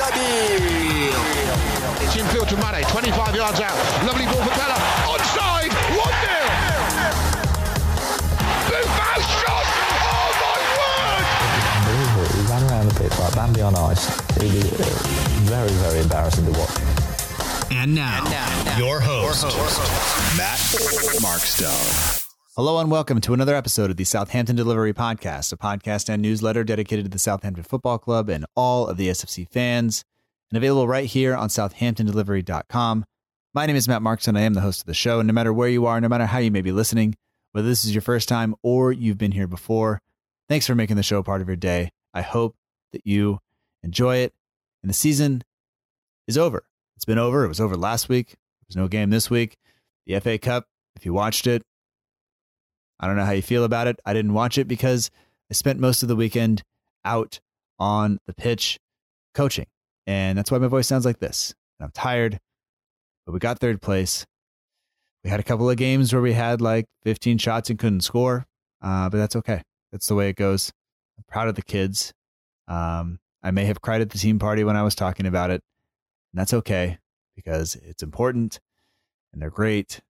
Zabir. It's infield to Mane, 25 yards out. Lovely ball for Pellè. Onside, 1 0. Buffon shot! Oh my word! Unbelievable. Ran around the pitch like Bambi on ice. It was very, very embarrassing to watch. And now, and now, now your, host, your host, Matt Markstone. Hello and welcome to another episode of the Southampton Delivery Podcast, a podcast and newsletter dedicated to the Southampton Football Club and all of the SFC fans, and available right here on southamptondelivery.com. My name is Matt Markson. I am the host of the show, and no matter where you are, no matter how you may be listening, whether this is your first time or you've been here before, thanks for making the show part of your day. I hope that you enjoy it. And the season is over. It's been over. It was over last week. There was no game this week. The FA Cup, if you watched it, I don't know how you feel about it. I didn't watch it because I spent most of the weekend out on the pitch coaching. And that's why my voice sounds like this. I'm tired, but we got third place. We had a couple of games where we had like 15 shots and couldn't score, uh, but that's okay. That's the way it goes. I'm proud of the kids. Um, I may have cried at the team party when I was talking about it, and that's okay because it's important and they're great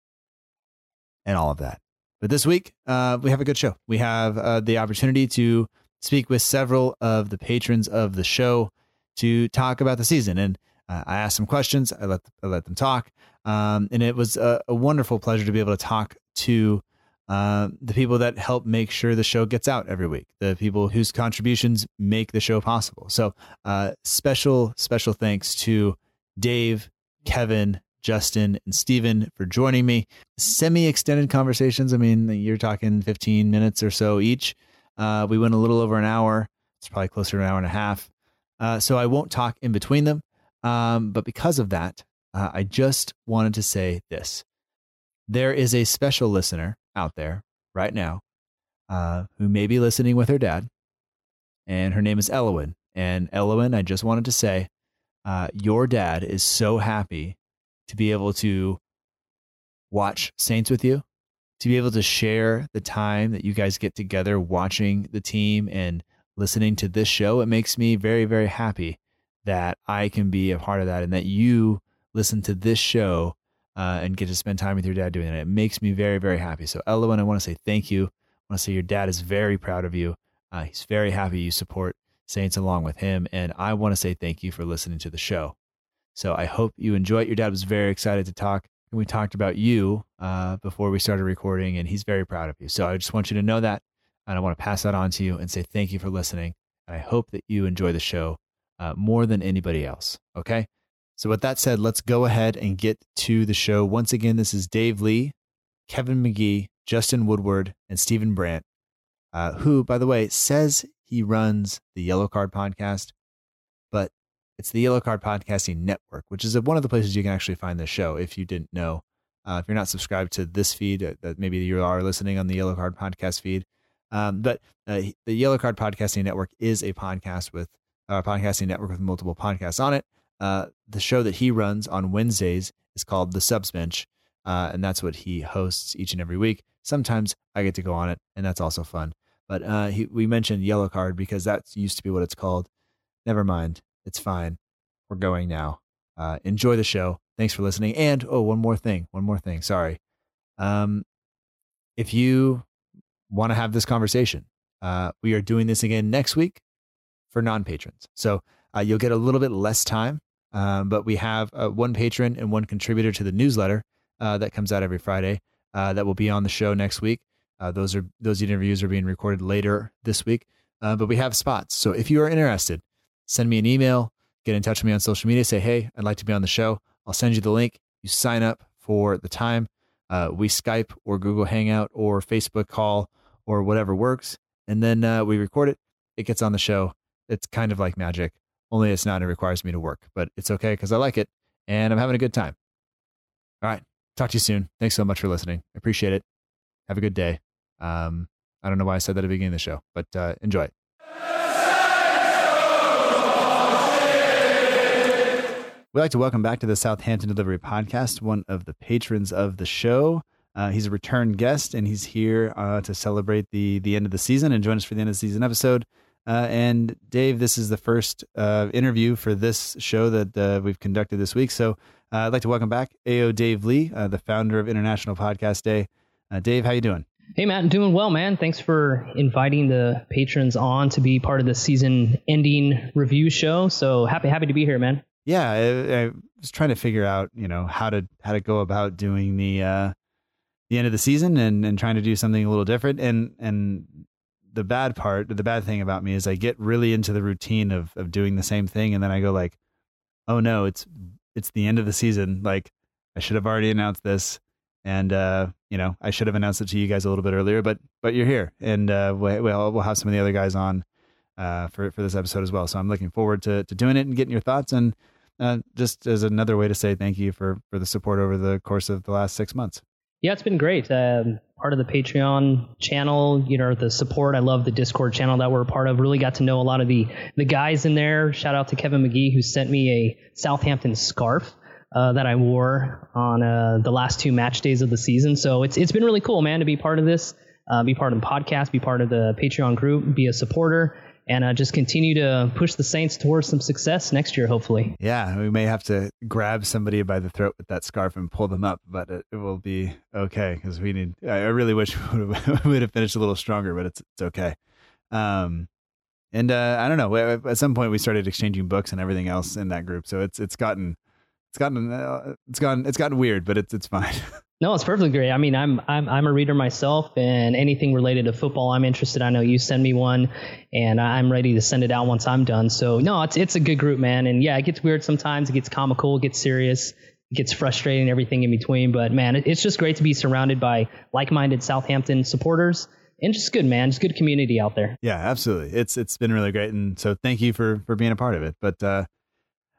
and all of that. But this week, uh, we have a good show. We have uh, the opportunity to speak with several of the patrons of the show to talk about the season. And uh, I asked some questions. I let I let them talk, um, and it was a, a, wonderful pleasure to be able to talk to uh, the people that help make sure the show gets out every week. The people whose contributions make the show possible. So, uh, special special thanks to Dave, Kevin, Justin and Steven for joining me. Semi extended conversations. I mean, you're talking 15 minutes or so each. Uh, we went a little over an hour. It's probably closer to an hour and a half. Uh, so I won't talk in between them. Um, but because of that, uh, I just wanted to say this. There is a special listener out there right now uh, who may be listening with her dad, and her name is Elowen. And Elowen, I just wanted to say, uh, your dad is so happy to be able to watch Saints with you, to be able to share the time that you guys get together watching the team and listening to this show. It makes me very, very happy that I can be a part of that and that you listen to this show uh, and get to spend time with your dad doing it. It makes me very, very happy. So, Elowen, I want to say thank you. I want to say your dad is very proud of you. Uh, he's very happy you support Saints along with him. And I want to say thank you for listening to the show. So I hope you enjoy it. Your dad was very excited to talk. And we talked about you uh, before we started recording, and he's very proud of you. So I just want you to know that. And I want to pass that on to you and say thank you for listening. And I hope that you enjoy the show uh, more than anybody else. Okay. So, with that said, let's go ahead and get to the show. Once again, this is Dave Lee, Kevin McGee, Justin Woodward, and Stephen Brandt, uh, who, by the way, says he runs the Yellow Card podcast, but it's the Yellow Card Podcasting Network, which is one of the places you can actually find the show if you didn't know. Uh, if you're not subscribed to this feed, uh, that maybe you are listening on the Yellow Card Podcast feed. Um, but uh, the Yellow Card Podcasting Network is a podcast with a uh, podcasting network with multiple podcasts on it. Uh, the show that he runs on Wednesdays is called The Subs Bench, uh, and that's what he hosts each and every week. Sometimes I get to go on it, and that's also fun. But he, we mentioned Yellow Card because that used to be what it's called. Never mind. It's fine. We're going now. Uh, enjoy the show. Thanks for listening. And oh, one more thing. One more thing. Sorry. Um, if you want to have this conversation, uh, we are doing this again next week for non patrons. So uh, you'll get a little bit less time, um, but we have uh, one patron and one contributor to the newsletter uh, that comes out every Friday uh, that will be on the show next week. Uh, those are those interviews are being recorded later this week, but we have spots. So if you are interested, send me an email, get in touch with me on social media, say, hey, I'd like to be on the show. I'll send you the link. You sign up for the time. Uh, we Skype or Google Hangout or Facebook call or whatever works. And then uh, we record it. It gets on the show. It's kind of like magic. Only it's not, it requires me to work, but it's okay because I like it and I'm having a good time. All right. Talk to you soon. Thanks so much for listening. I appreciate it. Have a good day. Um, I don't know why I said that at the beginning of the show, but uh, enjoy it. We'd like to welcome back to the Southampton Delivery Podcast one of the patrons of the show. Uh, he's a return guest, and he's here uh, to celebrate the the end of the season and join us for the end of the season episode. Uh, and Dave, this is the first uh, interview for this show that uh, we've conducted this week. So uh, I'd like to welcome back AO Dave Lee, the founder of International Podcast Day. Dave, how you doing? Hey Matt, I'm doing well, man. Thanks for inviting the patrons on to be part of the season ending review show. So happy, happy to be here, man yeah, I, I, was trying to figure out, you know, how to how to go about doing the uh, the end of the season and and trying to do something a little different. And and the bad part, the bad thing about me is I get really into the routine of of doing the same thing, and then I go like, oh no, it's it's the end of the season. Like I should have already announced this, and uh, you know, I should have announced it to you guys a little bit earlier. But but you're here, and uh, we'll we'll have some of the other guys on uh, for for this episode as well. So I'm looking forward to to doing it and getting your thoughts and uh, just as another way to say thank you for for the support over the course of the last six months. Yeah, it's been great. Um, part of the Patreon channel, you know, the support. I love the Discord channel that we're a part of. Really got to know a lot of the the guys in there. Shout out to Kevin McGee who sent me a Southampton scarf. Uh, that I wore on uh, the last two match days of the season. So it's it's been really cool, man, to be part of this, uh, be part of the podcast, be part of the Patreon group, be a supporter, and uh, just continue to push the Saints towards some success next year, hopefully. Yeah, we may have to grab somebody by the throat with that scarf and pull them up, but it, it will be okay because we need. I really wish we would have finished a little stronger, but it's it's okay. Um, and uh, I don't know. At some point, we started exchanging books and everything else in that group, so it's it's gotten it's gotten uh, it's gotten it's gotten weird, but it's it's fine. No, it's perfectly great. I mean, I'm I'm I'm a reader myself, and anything related to football, I'm interested. I know you send me one, and I'm ready to send it out once I'm done. So no, it's it's a good group, man. And yeah, it gets weird sometimes. It gets comical, it gets serious, it gets frustrating, everything in between. But man, it, it's just great to be surrounded by like-minded Southampton supporters. And just good, man. Just good community out there. Yeah, absolutely. It's it's been really great, and so thank you for for being a part of it. But uh,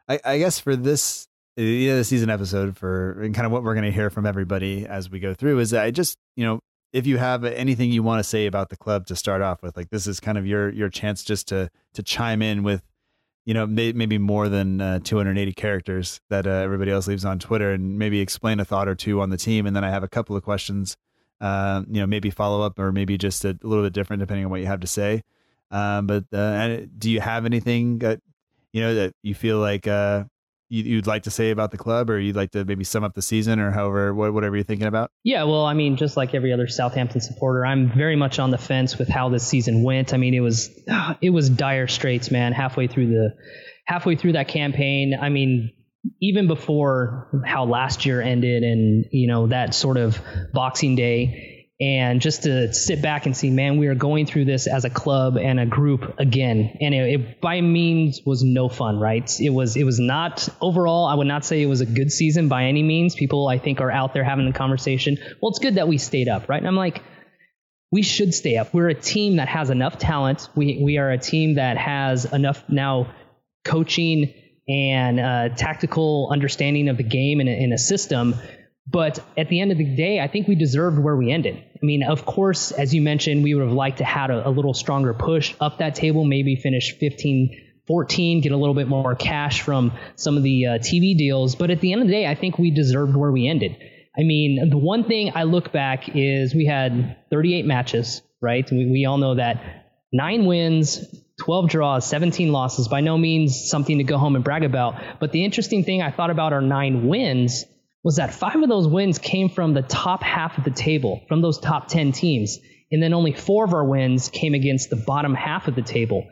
I, I guess for this the season episode for and kind of what we're going to hear from everybody as we go through is that I just you know if you have anything you want to say about the club to start off with, like this is kind of your your chance just to to chime in with you know may, maybe more than uh, 280 characters that uh, everybody else leaves on Twitter and maybe explain a thought or two on the team. And then I have a couple of questions uh, you know maybe follow up or maybe just a, a, little bit different depending on what you have to say. Um, but uh, do you have anything that you know that you feel like uh, you'd like to say about the club, or you'd like to maybe sum up the season, or however, whatever you're thinking about? Yeah, well, I mean, just like every other Southampton supporter, I'm very much on the fence with how this season went. I mean, it was it was dire straits, man. Halfway through the halfway through that campaign, I mean, even before how last year ended, and you know that sort of Boxing Day and just to sit back and see, man, we are going through this as a club and a group again, and it, it, by means was no fun, right? It was it was not overall. I would not say it was a good season by any means. People I think are out there having the conversation. Well, it's good that we stayed up, right? And I'm like, we should stay up. We're a team that has enough talent. We we are a team that has enough now coaching and uh, tactical understanding of the game in a, in a system but at the end of the day, I think we deserved where we ended. I mean, of course, as you mentioned, we would have liked to had a, a little stronger push up that table, maybe finish 15, 14, get a little bit more cash from some of the uh, TV deals. But at the end of the day, I think we deserved where we ended. I mean, the one thing I look back is we had 38 matches, right? We, we all know that nine wins, 12 draws, 17 losses, by no means something to go home and brag about. But the interesting thing I thought about our nine wins was that five of those wins came from the top half of the table, from those top 10 teams. And then only four of our wins came against the bottom half of the table.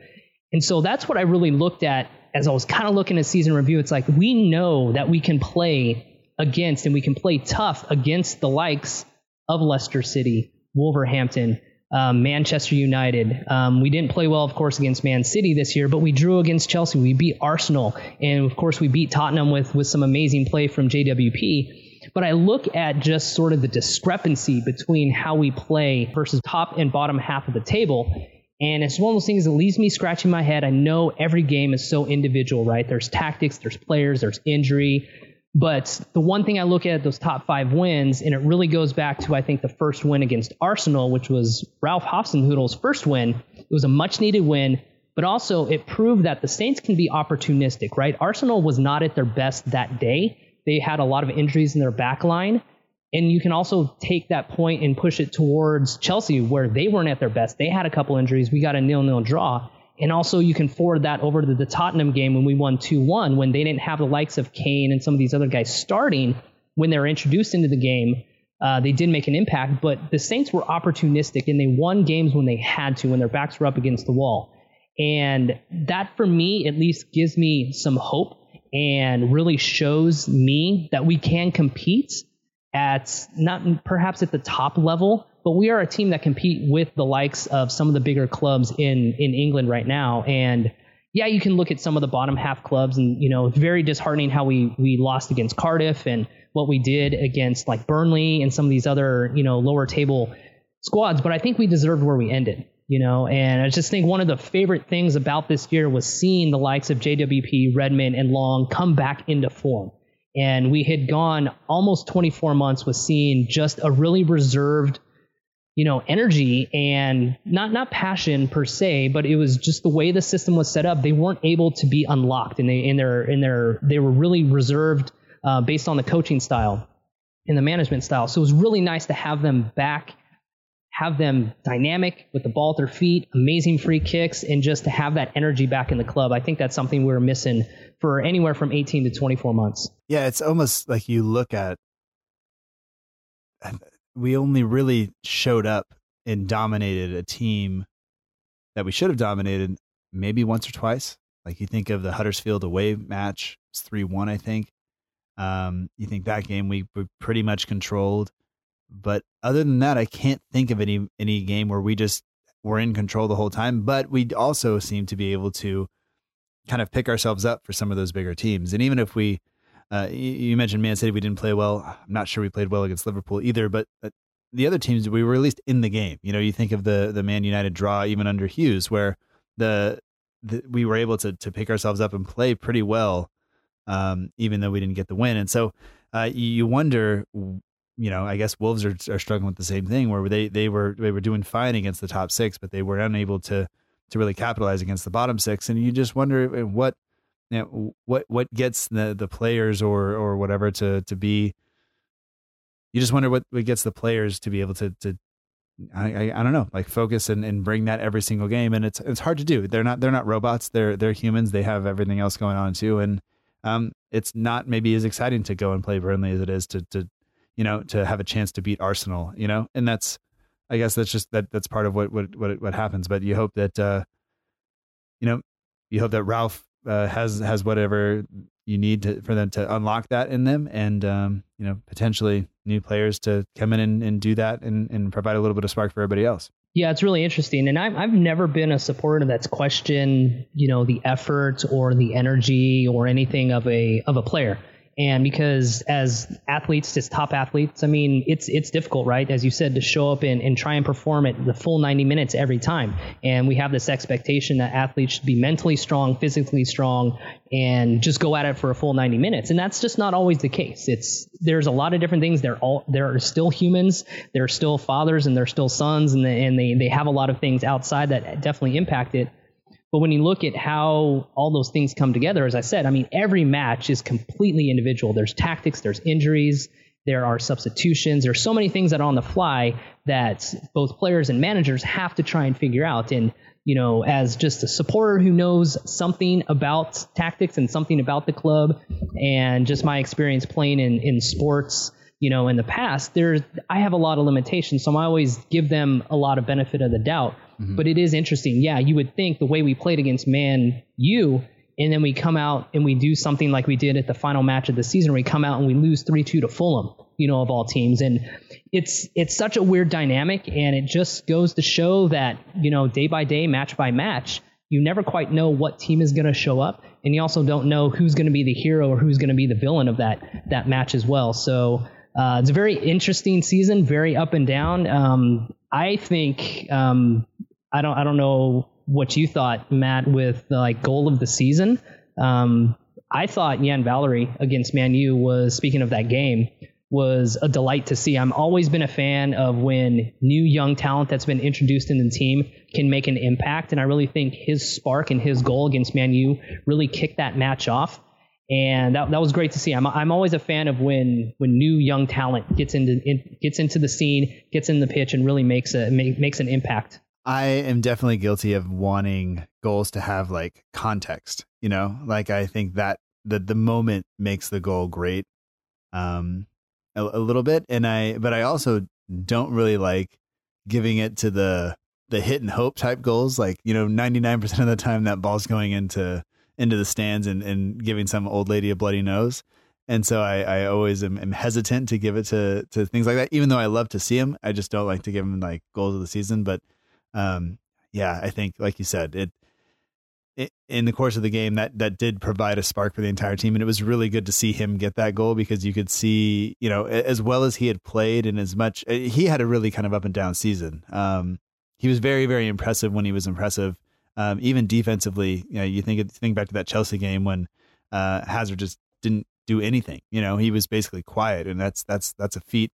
And so that's what I really looked at as I was kind of looking at season review. It's like we know that we can play against and we can play tough against the likes of Leicester City, Wolverhampton, um, Manchester United. Um, we didn't play well, of course, against Man City this year, but we drew against Chelsea. We beat Arsenal, and of course, we beat Tottenham with with some amazing play from JWP. But I look at just sort of the discrepancy between how we play versus top and bottom half of the table. And it's one of those things that leaves me scratching my head. I know every game is so individual, right? There's tactics, there's players, there's injury. But the one thing I look at those top five wins, and it really goes back to I think the first win against Arsenal, which was Ralph Hasenhüttl's first win. It was a much needed win, but also it proved that the Saints can be opportunistic, right? Arsenal was not at their best that day. They had a lot of injuries in their back line. And you can also take that point and push it towards Chelsea, where they weren't at their best. They had a couple injuries. We got a nil-nil draw. And also, you can forward that over to the Tottenham game when we won 2 1, when they didn't have the likes of Kane and some of these other guys starting when they were introduced into the game. Uh, they did make an impact, but the Saints were opportunistic and they won games when they had to, when their backs were up against the wall. And that, for me, at least gives me some hope and really shows me that we can compete at not perhaps at the top level, but we are a team that compete with the likes of some of the bigger clubs in in England right now. And yeah, you can look at some of the bottom half clubs, and you know it's very disheartening how we we lost against Cardiff and what we did against like Burnley and some of these other you know lower table squads. But I think we deserved where we ended. You know, and I just think one of the favorite things about this year was seeing the likes of JWP, Redmond, and Long come back into form. And we had gone almost 24 months with seeing just a really reserved you know, energy and not not passion per se, but it was just the way the system was set up. They weren't able to be unlocked, and they in their in their they were really reserved uh, based on the coaching style and the management style. So it was really nice to have them back, have them dynamic with the ball at their feet, amazing free kicks, and just to have that energy back in the club. I think that's something we were missing for anywhere from 18 to 24 months. Yeah, it's almost like you look at we only really showed up and dominated a team that we should have dominated maybe once or twice. Like you think of the Huddersfield away match, it's 3 1, I think. Um, you think that game we pretty much controlled. But other than that, I can't think of any any game where we just were in control the whole time. But we also seem to be able to kind of pick ourselves up for some of those bigger teams. And even if we uh, you, mentioned Man City, we didn't play well. I'm not sure we played well against Liverpool either, but the other teams we were at least in the game. You know, you think of the the Man United draw even under Hughes, where the, the we were able to to pick ourselves up and play pretty well, um, even though we didn't get the win. And so uh, you wonder, you know, I guess Wolves are, are struggling with the same thing, where they they were they were doing fine against the top six, but they were unable to to really capitalize against the bottom six. And you just wonder uh, what you know, what what gets the the players or or whatever to to be. You just wonder what, what gets the players to be able to to I, I, I don't know like focus and, and bring that every single game. And it's it's hard to do. They're not they're not robots. They're they're humans. They have everything else going on too. And um it's not maybe as exciting to go and play Burnley as it is to to you know to have a chance to beat Arsenal you know? And that's I guess that's just that that's part of what what what what happens. But you hope that uh you know you hope that Ralph uh, has has whatever you need to, for them to unlock that in them, and um, you know potentially new players to come in and, and do that and, and provide a little bit of spark for everybody else. Yeah, it's really interesting, and I've I've never been a supporter that's questioned you know the effort or the energy or anything of a of a player. And because as athletes, as top athletes, I mean, it's it's difficult, right? As you said, to show up and, and try and perform at the full 90 minutes every time. And we have this expectation that athletes should be mentally strong, physically strong, and just go at it for a full 90 minutes. And that's just not always the case. It's there's a lot of different things. They're all there are still humans. They're still fathers and they're still sons, and they, and they they have a lot of things outside that definitely impact it. But when you look at how all those things come together, as I said, I mean, every match is completely individual. There's tactics, there's injuries, there are substitutions, there's so many things that are on the fly that both players and managers have to try and figure out. And, you know, as just a supporter who knows something about tactics and something about the club and just my experience playing in, in sports, you know, in the past, there's I have a lot of limitations. So I always give them a lot of benefit of the doubt. Mm-hmm. But it is interesting. Yeah, you would think the way we played against Man U, and then we come out and we do something like we did at the final match of the season. We come out and we lose three two to Fulham, you know, of all teams, and it's it's such a weird dynamic, and it just goes to show that you know, day by day, match by match, you never quite know what team is going to show up, and you also don't know who's going to be the hero or who's going to be the villain of that that match as well. So. Uh, it's a very interesting season, very up and down. Um, I think um, I don't I don't know what you thought, Matt, with the like goal of the season. Um, I thought Yan Valery against Man U was speaking of that game was a delight to see. I'm always been a fan of when new young talent that's been introduced in the team can make an impact, and I really think his spark and his goal against Man U really kicked that match off. And that, that was great to see. I'm, I'm always a fan of when when new young talent gets into in, gets into the scene, gets in the pitch, and really makes a make, makes an impact. I am definitely guilty of wanting goals to have like context, you know, like I think that the, the moment makes the goal great. Um, a, a little bit. And I, but I also don't really like giving it to the, the hit and hope type goals. Like, you know, 99% of the time that ball's going into, into the stands and, and giving some old lady a bloody nose. And so I, I always am, am, hesitant to give it to, to things like that, even though I love to see them. I just don't like to give them like goals of the season. But um, yeah, I think, like you said, it, it, in the course of the game that that did provide a spark for the entire team, and it was really good to see him get that goal because you could see, you know, as well as he had played and as much eh, he had a really kind of up and down season. Um, he was very very impressive when he was impressive, um, even defensively. You know, you think think back to that Chelsea game when uh, Hazard just didn't do anything. You know, he was basically quiet, and that's that's that's a feat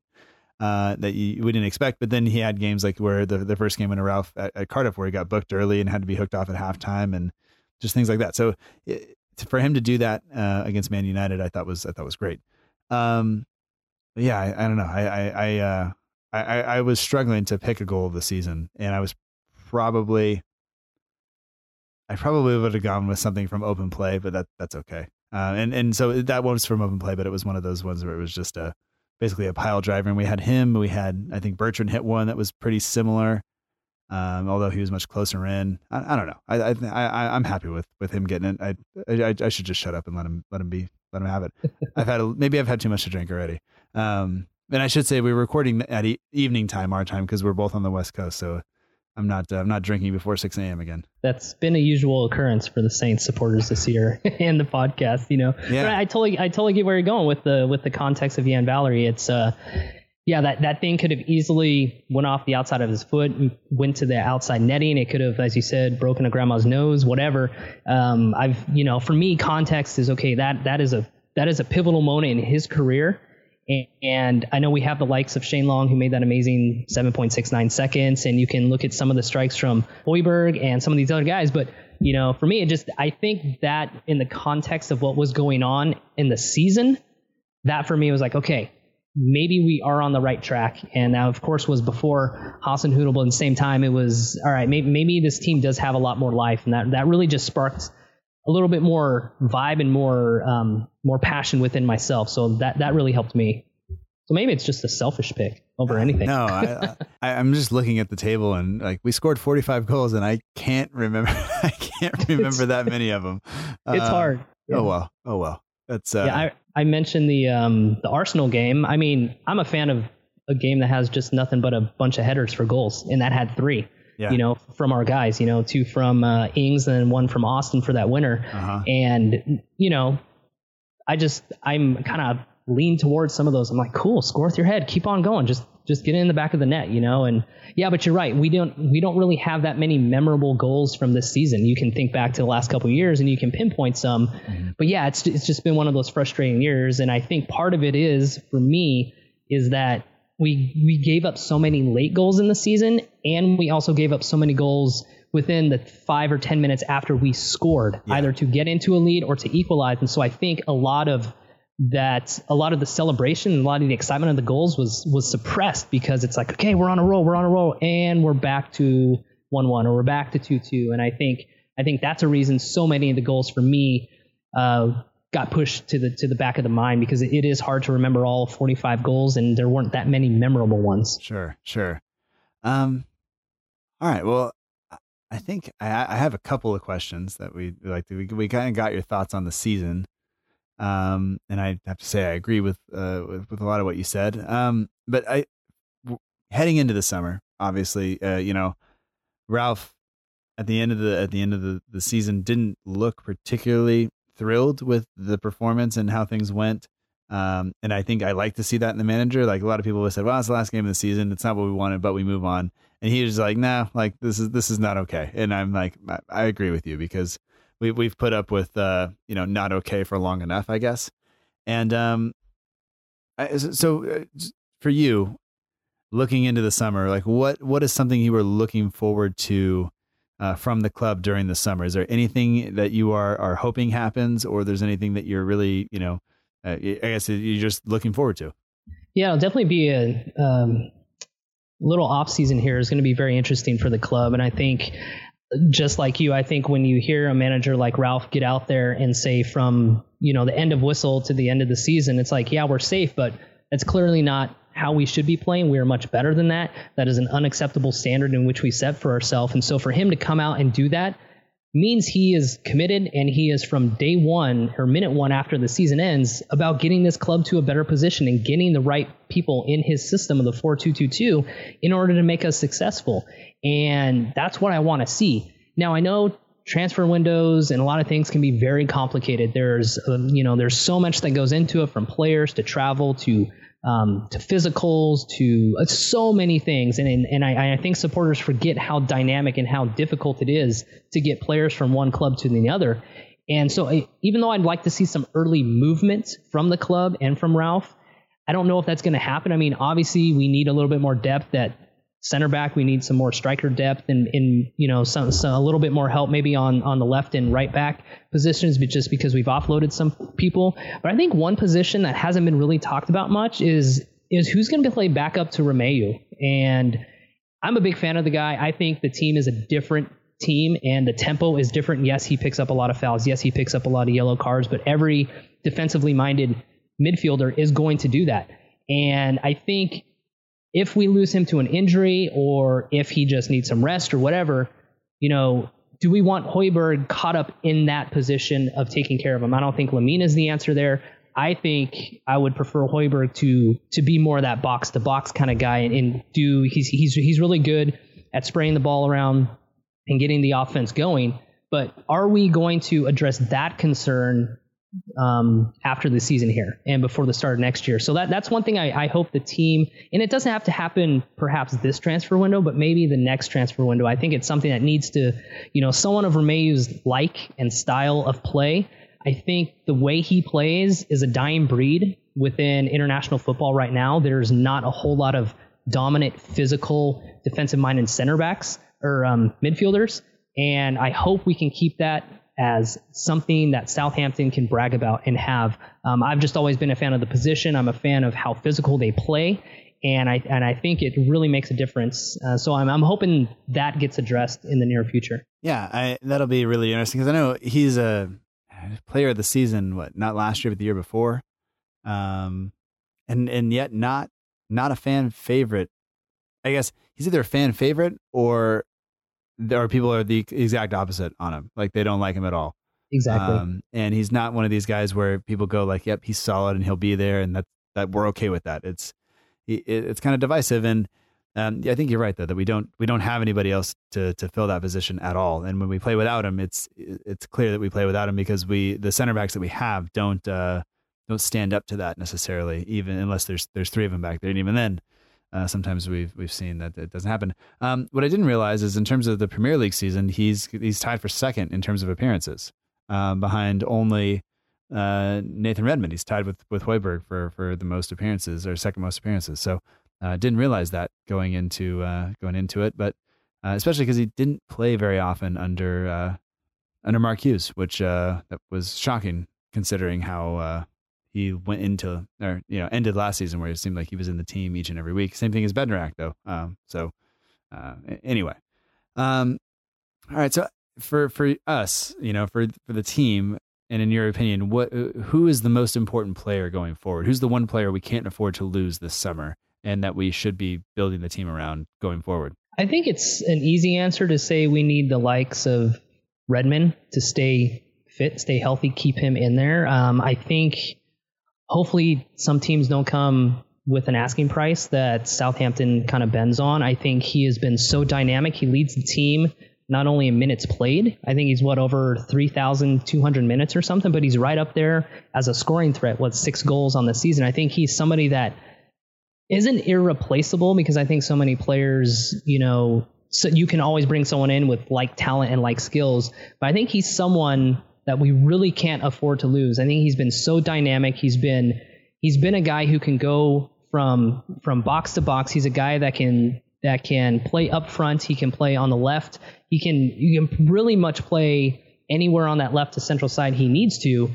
uh, that you wouldn't expect. But then he had games like where the, the first game a Ralph at, at, Cardiff where he got booked early and had to be hooked off at halftime and just things like that. So it, for him to do that uh, against Man United, I thought was I thought was great. Um, yeah, I, I, don't know. I I I, uh, I I was struggling to pick a goal of the season, and I was probably I probably would have gone with something from open play, but that that's okay. Uh, and and so that one was from open play, but it was one of those ones where it was just a basically a pile driver. And we had him. We had I think Bertrand hit one that was pretty similar, um, although he was much closer in. I, I don't know. I, I I I'm happy with with him getting it. I, I I should just shut up and let him let him be let him have it. I've had a, maybe I've had too much to drink already. Um, and I should say we are recording at e- evening time our time because we're both on the west coast. So I'm not uh, I'm not drinking before 6 a.m. again. That's been a usual occurrence for the Saints supporters this year and the podcast. You know, yeah. But I totally I totally get where you're going with the with the context of Yan Valery. It's uh, yeah, that that thing could have easily went off the outside of his foot went to the outside netting. It could have, as you said, broken a grandma's nose, whatever. Um, I've you know, for me, context is okay. That that is a that is a pivotal moment in his career and I know we have the likes of Shane Long, who made that amazing 7.69 seconds, and you can look at some of the strikes from Højbjerg and some of these other guys. But you know, for me, it just I think that in the context of what was going on in the season, that for me was like, okay, maybe we are on the right track. And now, of course, was before Hasenhüttl, but at the same time, it was all right. Maybe, maybe this team does have a lot more life, and that that really just sparked a little bit more vibe and more um, more passion within myself. So that that really helped me. So maybe it's just a selfish pick over anything. No, I, I, am just looking at the table and like we scored 45 goals and I can't remember. I can't remember that many of them. It's uh, hard. Yeah. Oh well. Oh well. That's uh, yeah. I, I mentioned the um the Arsenal game. I mean, I'm a fan of a game that has just nothing but a bunch of headers for goals, and that had three yeah. you know, from our guys, you know, two from uh, Ings and one from Austin for that winner. Uh-huh. And, you know, I just, I'm kind of lean towards some of those. I'm like, cool, score with your head, keep on going. Just, just get in the back of the net, you know? And yeah, but you're right. We don't, we don't really have that many memorable goals from this season. You can think back to the last couple years and you can pinpoint some, mm-hmm. but yeah, it's, it's just been one of those frustrating years. And I think part of it is for me is that we we gave up so many late goals in the season, and we also gave up so many goals within the five or ten minutes after we scored, yeah. either to get into a lead or to equalize. And so I think a lot of that a lot of the celebration and a lot of the excitement of the goals was was suppressed because it's like okay we're on a roll we're on a roll and we're back to one one or we're back to two two and I think I think that's a reason so many of the goals for me uh, got pushed to the to the back of the mind because it is hard to remember all 45 goals and there weren't that many memorable ones. Sure, sure. Um, all right. Well, I think I, I have a couple of questions that we like. We we kind of got your thoughts on the season, um, and I have to say I agree with uh with, with a lot of what you said. Um, but I w- heading into the summer, obviously, uh, you know, Ralph at the end of the at the end of the, the season didn't look particularly thrilled with the performance and how things went. Um, and I think I like to see that in the manager. Like a lot of people have said, well, it's the last game of the season. It's not what we wanted, but we move on. And he was like, nah, like this is, this is not okay. And I'm like, I, I agree with you because we, we've put up with, uh, you know, not okay for long enough, I guess. And, um, I, so uh, for you looking into the summer, like what, what is something you were looking forward to, uh, from the club during the summer? Is there anything that you are, are hoping happens or there's anything that you're really, you know, uh, I guess you're just looking forward to. Yeah, it'll definitely be a um, little off season here is going to be very interesting for the club, and I think just like you, I think when you hear a manager like Ralph get out there and say from you know the end of whistle to the end of the season, it's like yeah we're safe, but that's clearly not how we should be playing. We are much better than that. That is an unacceptable standard in which we set for ourselves. And so for him to come out and do that means he is committed and he is from day one or minute one after the season ends about getting this club to a better position and getting the right people in his system of the 4222 in order to make us successful. And that's what I want to see. Now I know transfer windows and a lot of things can be very complicated. There's um, you know there's so much that goes into it from players to travel to um, to physicals, to uh, so many things. And, and, and I, I, think supporters forget how dynamic and how difficult it is to get players from one club to the other. And so, I, even though I'd like to see some early movement from the club and from Ralph, I don't know if that's going to happen. I mean, obviously, we need a little bit more depth at center back. We need some more striker depth and, you know, some, some, a little bit more help maybe on, on the left and right back positions, but just because we've offloaded some people. But I think one position that hasn't been really talked about much is is who's going to play backup to Romeu. And I'm a big fan of the guy. I think the team is a different team and the tempo is different. Yes, he picks up a lot of fouls. Yes, he picks up a lot of yellow cards, but every defensively minded midfielder is going to do that. And I think if we lose him to an injury or if he just needs some rest or whatever, you know, do we want Højbjerg caught up in that position of taking care of him? I don't think Lemina is the answer there. I think I would prefer Højbjerg to to be more that box to box kind of guy and, and do he's he's he's really good at spraying the ball around and getting the offense going. But are we going to address that concern um, after the season here and before the start of next year. So that that's one thing I, I, hope the team, and it doesn't have to happen perhaps this transfer window, but maybe the next transfer window. I think it's something that needs to, you know, someone of Romeu's like and style of play. I think the way he plays is a dying breed within international football right now. There's not a whole lot of dominant physical defensive minded center backs or um, midfielders. And I hope we can keep that as something that Southampton can brag about and have. Um, I've just always been a fan of the position. I'm a fan of how physical they play, and I and I think it really makes a difference. Uh, so I'm I'm hoping that gets addressed in the near future. Yeah, I, that'll be really interesting because I know he's a player of the season. What not last year, but the year before, um, and and yet not not a fan favorite. I guess he's either a fan favorite or there are people are the exact opposite on him. Like they don't like him at all. Exactly. Um, and he's not one of these guys where people go like, "Yep, he's solid and he'll be there," and that that we're okay with that. It's it, it's kind of divisive, and um, yeah, I think you're right though that we don't we don't have anybody else to to fill that position at all. And when we play without him, it's it's clear that we play without him because we the center backs that we have don't uh, don't stand up to that necessarily, even unless there's there's three of them back there, and even then uh, sometimes we've we've seen that it doesn't happen. Um, what I didn't realize is in terms of the Premier League season, he's he's tied for second in terms of appearances, um, behind only uh, Nathan Redmond. He's tied with with Højbjerg for for the most appearances or second most appearances. So I uh, didn't realize that going into uh, going into it, but uh, especially because he didn't play very often under uh, under Mark Hughes, which that was shocking considering how he went into or you know ended last season where it seemed like he was in the team each and every week. Same thing as Bednarek though. Um, so uh, anyway, um, all right. So for for us, you know, for for the team, and in your opinion, what who is the most important player going forward? Who's the one player we can't afford to lose this summer, and that we should be building the team around going forward? I think it's an easy answer to say we need the likes of Redmond to stay fit, stay healthy, keep him in there. Um, I think hopefully some teams don't come with an asking price that Southampton kind of bends on. I think he has been so dynamic. He leads the team not only in minutes played. I think he's what over 3,200 minutes or something, but he's right up there as a scoring threat with six goals on the season. I think he's somebody that isn't irreplaceable because I think so many players, you know, so you can always bring someone in with like talent and like skills, but I think he's someone that we really can't afford to lose. I think he's been so dynamic. He's been he's been a guy who can go from from box to box. He's a guy that can that can play up front. He can play on the left. He can you can really much play anywhere on that left to central side he needs to.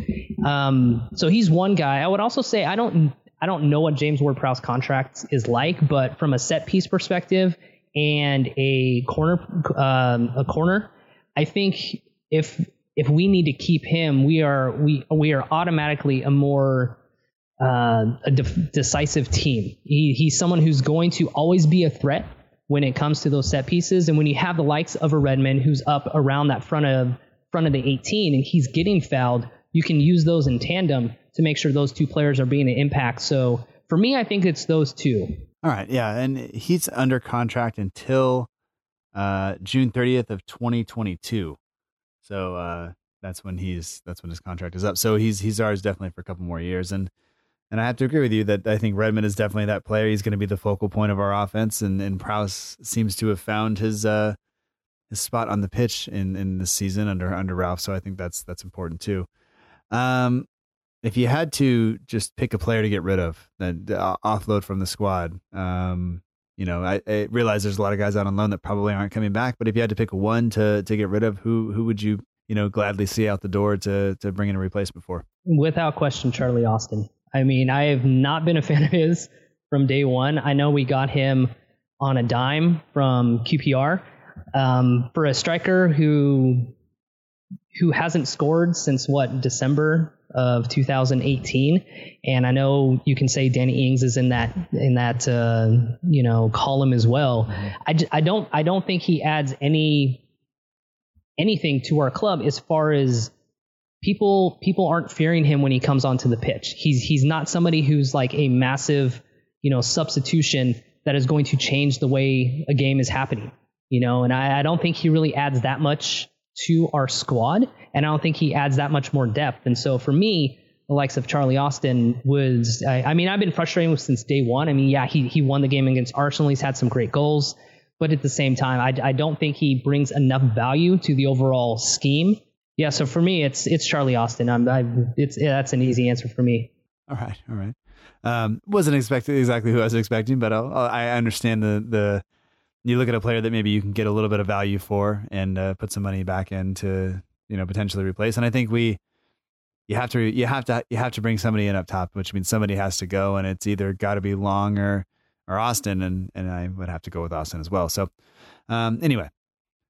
Um, so he's one guy. I would also say I don't I don't know what James Ward-Prowse contract is like, but from a set piece perspective and a corner um, a corner, I think if if we need to keep him, we are we we are automatically a more uh, a de- decisive team. He, he's someone who's going to always be a threat when it comes to those set pieces. And when you have the likes of a Redmond who's up around that front of front of the 18 and he's getting fouled, you can use those in tandem to make sure those two players are being an impact. So for me, I think it's those two. All right, yeah, and he's under contract until uh, June 30th of 2022. So uh, that's when he's that's when his contract is up. So he's he's ours definitely for a couple more years. And and I have to agree with you that I think Redmond is definitely that player. He's going to be the focal point of our offense, and and Prowse seems to have found his uh, his spot on the pitch in in this season under under Ralph. So I think that's that's important too. Um, if you had to just pick a player to get rid of, then uh, offload from the squad, um, you know, I, I, realize there's a lot of guys out on loan that probably aren't coming back. But if you had to pick one to to get rid of, who who would you you know gladly see out the door to to bring in a replacement for? Without question, Charlie Austin. I mean, I have not been a fan of his from day one. I know we got him on a dime from QPR um, for a striker who who hasn't scored since what December of 2018, and I know you can say Danny Ings is in that in that uh, you know column as well. I, I don't I don't think he adds any anything to our club as far as people people aren't fearing him when he comes onto the pitch. He's he's not somebody who's like a massive, you know, substitution that is going to change the way a game is happening. You know, and I, I don't think he really adds that much to our squad, and I don't think he adds that much more depth. And so for me, the likes of Charlie Austin was, I, I mean, I've been frustrated with since day one. I mean, yeah, he he won the game against Arsenal. He's had some great goals, but at the same time, I, I don't think he brings enough value to the overall scheme yeah, so for me, it's it's Charlie Austin. I'm, I, it's yeah, that's an easy answer for me. All right, all right. Um, wasn't expecting exactly who I was expecting, but I'll, I'll, i understand the the. You look at a player that maybe you can get a little bit of value for and uh, put some money back in to you know potentially replace. And I think we, you have to you have to you have to bring somebody in up top, which means somebody has to go, and it's either got to be Long or or Austin, and and I would have to go with Austin as well. So, um, anyway,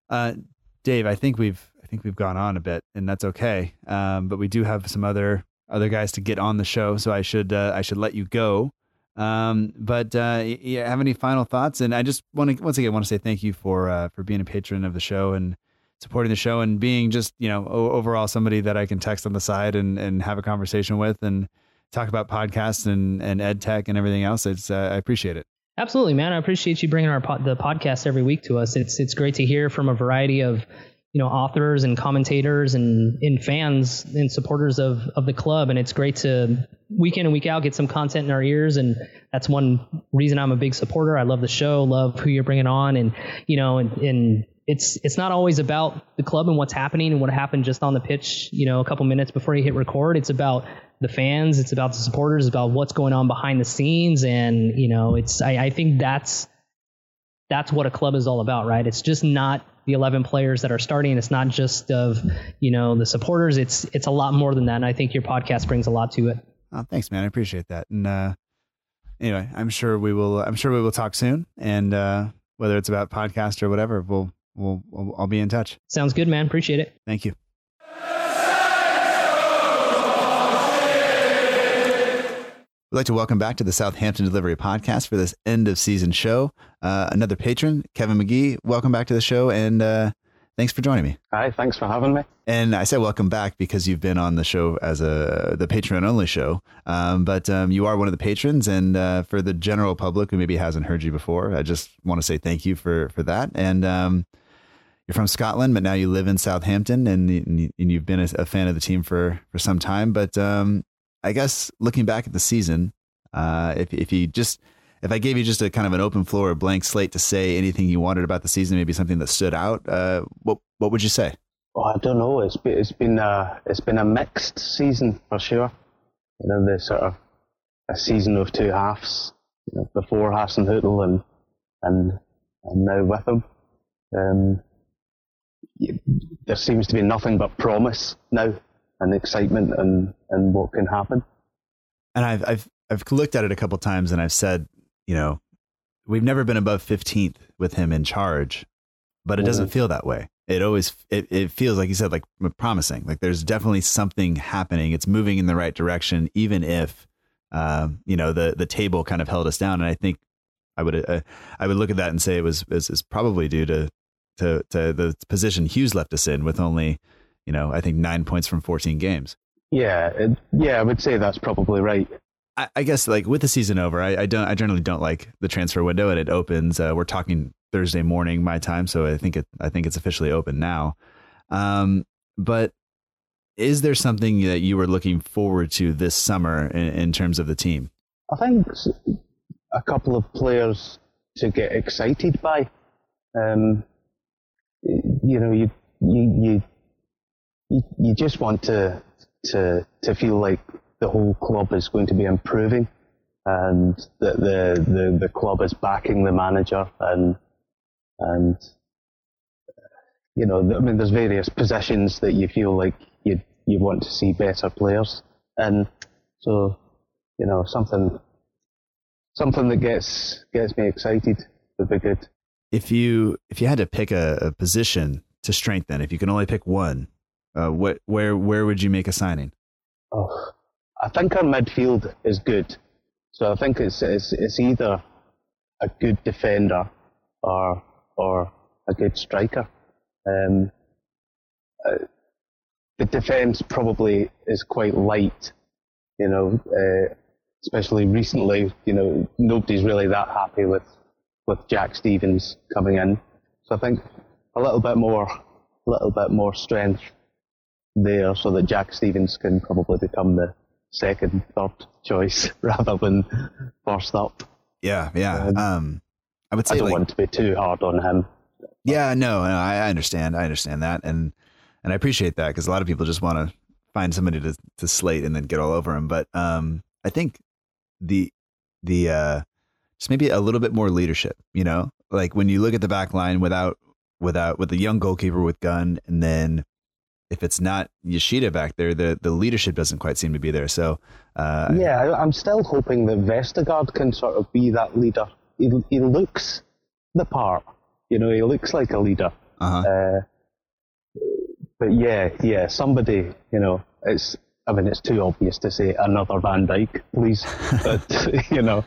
uh, Dave, I think we've I think we've gone on a bit, and that's okay. Um, but we do have some other other guys to get on the show, so I should uh, I should let you go. Um, but uh, you have any final thoughts? And I just want to once again want to say thank you for uh, for being a patron of the show and supporting the show and being just you know overall somebody that I can text on the side and and have a conversation with and talk about podcasts and and ed tech and everything else. It's uh, I appreciate it. Absolutely, man. I appreciate you bringing our the podcast every week to us. It's it's great to hear from a variety of you know authors and commentators and, and fans and supporters of of the club. And it's great to week in and week out get some content in our ears. And that's one reason I'm a big supporter. I love the show love who you're bringing on. And you know and, and it's it's not always about the club and what's happening and what happened just on the pitch you know a couple minutes before you hit record. It's about the fans. It's about the supporters. About what's going on behind the scenes. And you know it's I, I think that's that's what a club is all about right it's just not the 11 players that are starting. It's not just of, you know, the supporters. It's, it's a lot more than that. And I think your podcast brings a lot to it. Oh, thanks, man. I appreciate that. And, uh, anyway, I'm sure we will, I'm sure we will talk soon. And, uh, whether it's about podcast or whatever, we'll, we'll, we'll I'll be in touch. Sounds good, man. Appreciate it. Thank you. We'd like to welcome back to the Southampton Delivery Podcast for this end of season show. Uh, another patron, Kevin McGee. Welcome back to the show, and uh, thanks for joining me. Hi, thanks for having me. And I say welcome back because you've been on the show as a the patron only show, um, but um, you are one of the patrons. And uh, for the general public who maybe hasn't heard you before, I just want to say thank you for for that. And um, you're from Scotland, but now you live in Southampton, and, and you've been a, a, fan of the team for for some time. But um, I guess looking back at the season, uh, if if you just if I gave you just a kind of an open floor, a blank slate to say anything you wanted about the season, maybe something that stood out, uh, what what would you say? Well, I don't know. It's been, it's been a it's been a mixed season for sure. You know, the sort of a season of two halves. You know, before Hasenhüttl and and and now with him. Um, there seems to be nothing but promise now and excitement and, and what can happen. And I've I've I've looked at it a couple times and I've said, you know, we've never been above 15th with him in charge, but it doesn't mm-hmm. feel that way. It always it, it feels like you said like promising. Like there's definitely something happening. It's moving in the right direction, even if um, you know the the table kind of held us down. And I think I would uh, I would look at that and say it was is, is probably due to to to the position Hughes left us in with only you know I think nine points from 14 games. Yeah, it, yeah, I would say that's probably right. I, I guess like with the season over, I, I, don't I generally don't like the transfer window, and it opens. Uh, we're talking Thursday morning my time, so I think it I think it's officially open now. Um, but is there something that you were looking forward to this summer in, in terms of the team? I think a couple of players to get excited by. Um, you know, you, you, you, you just want to, to, to feel like the whole club is going to be improving and that the, the, the club is backing the manager and, and, you know, I mean, there's various positions that you feel like you, you want to see better players. And so, you know, something, something that gets, gets me excited would be good if you if you had to pick a, a position to strengthen, if you can only pick one, uh, what where where would you make a signing? Oh, I think our midfield is good. So I think it's it's, it's either a good defender or or a good striker. Um, uh, the defence probably is quite light, you know, uh, especially recently. You know, nobody's really that happy with with Jack Stephens coming in. So I think a little bit more, a little bit more strength there, so that Jack Stephens can probably become the second, third choice rather than first up. Yeah, yeah. Um, um I would say I don't like, want to be too hard on him. Yeah, no, no I, understand. I understand that, and and I appreciate that because a lot of people just want to find somebody to to slate and then get all over him. But um, I think the the uh, just maybe a little bit more leadership, you know? Like when you look at the back line without without with a young goalkeeper with Gunn and then if it's not Yoshida back there, the, the leadership doesn't quite seem to be there. So uh, yeah, I'm still hoping that Vestergaard can sort of be that leader. He, he looks the part, you know. He looks like a leader. Uh-huh. Uh, but yeah, yeah, somebody, you know, it's. I mean, it's too obvious to say another Van Dijk, please, but you know,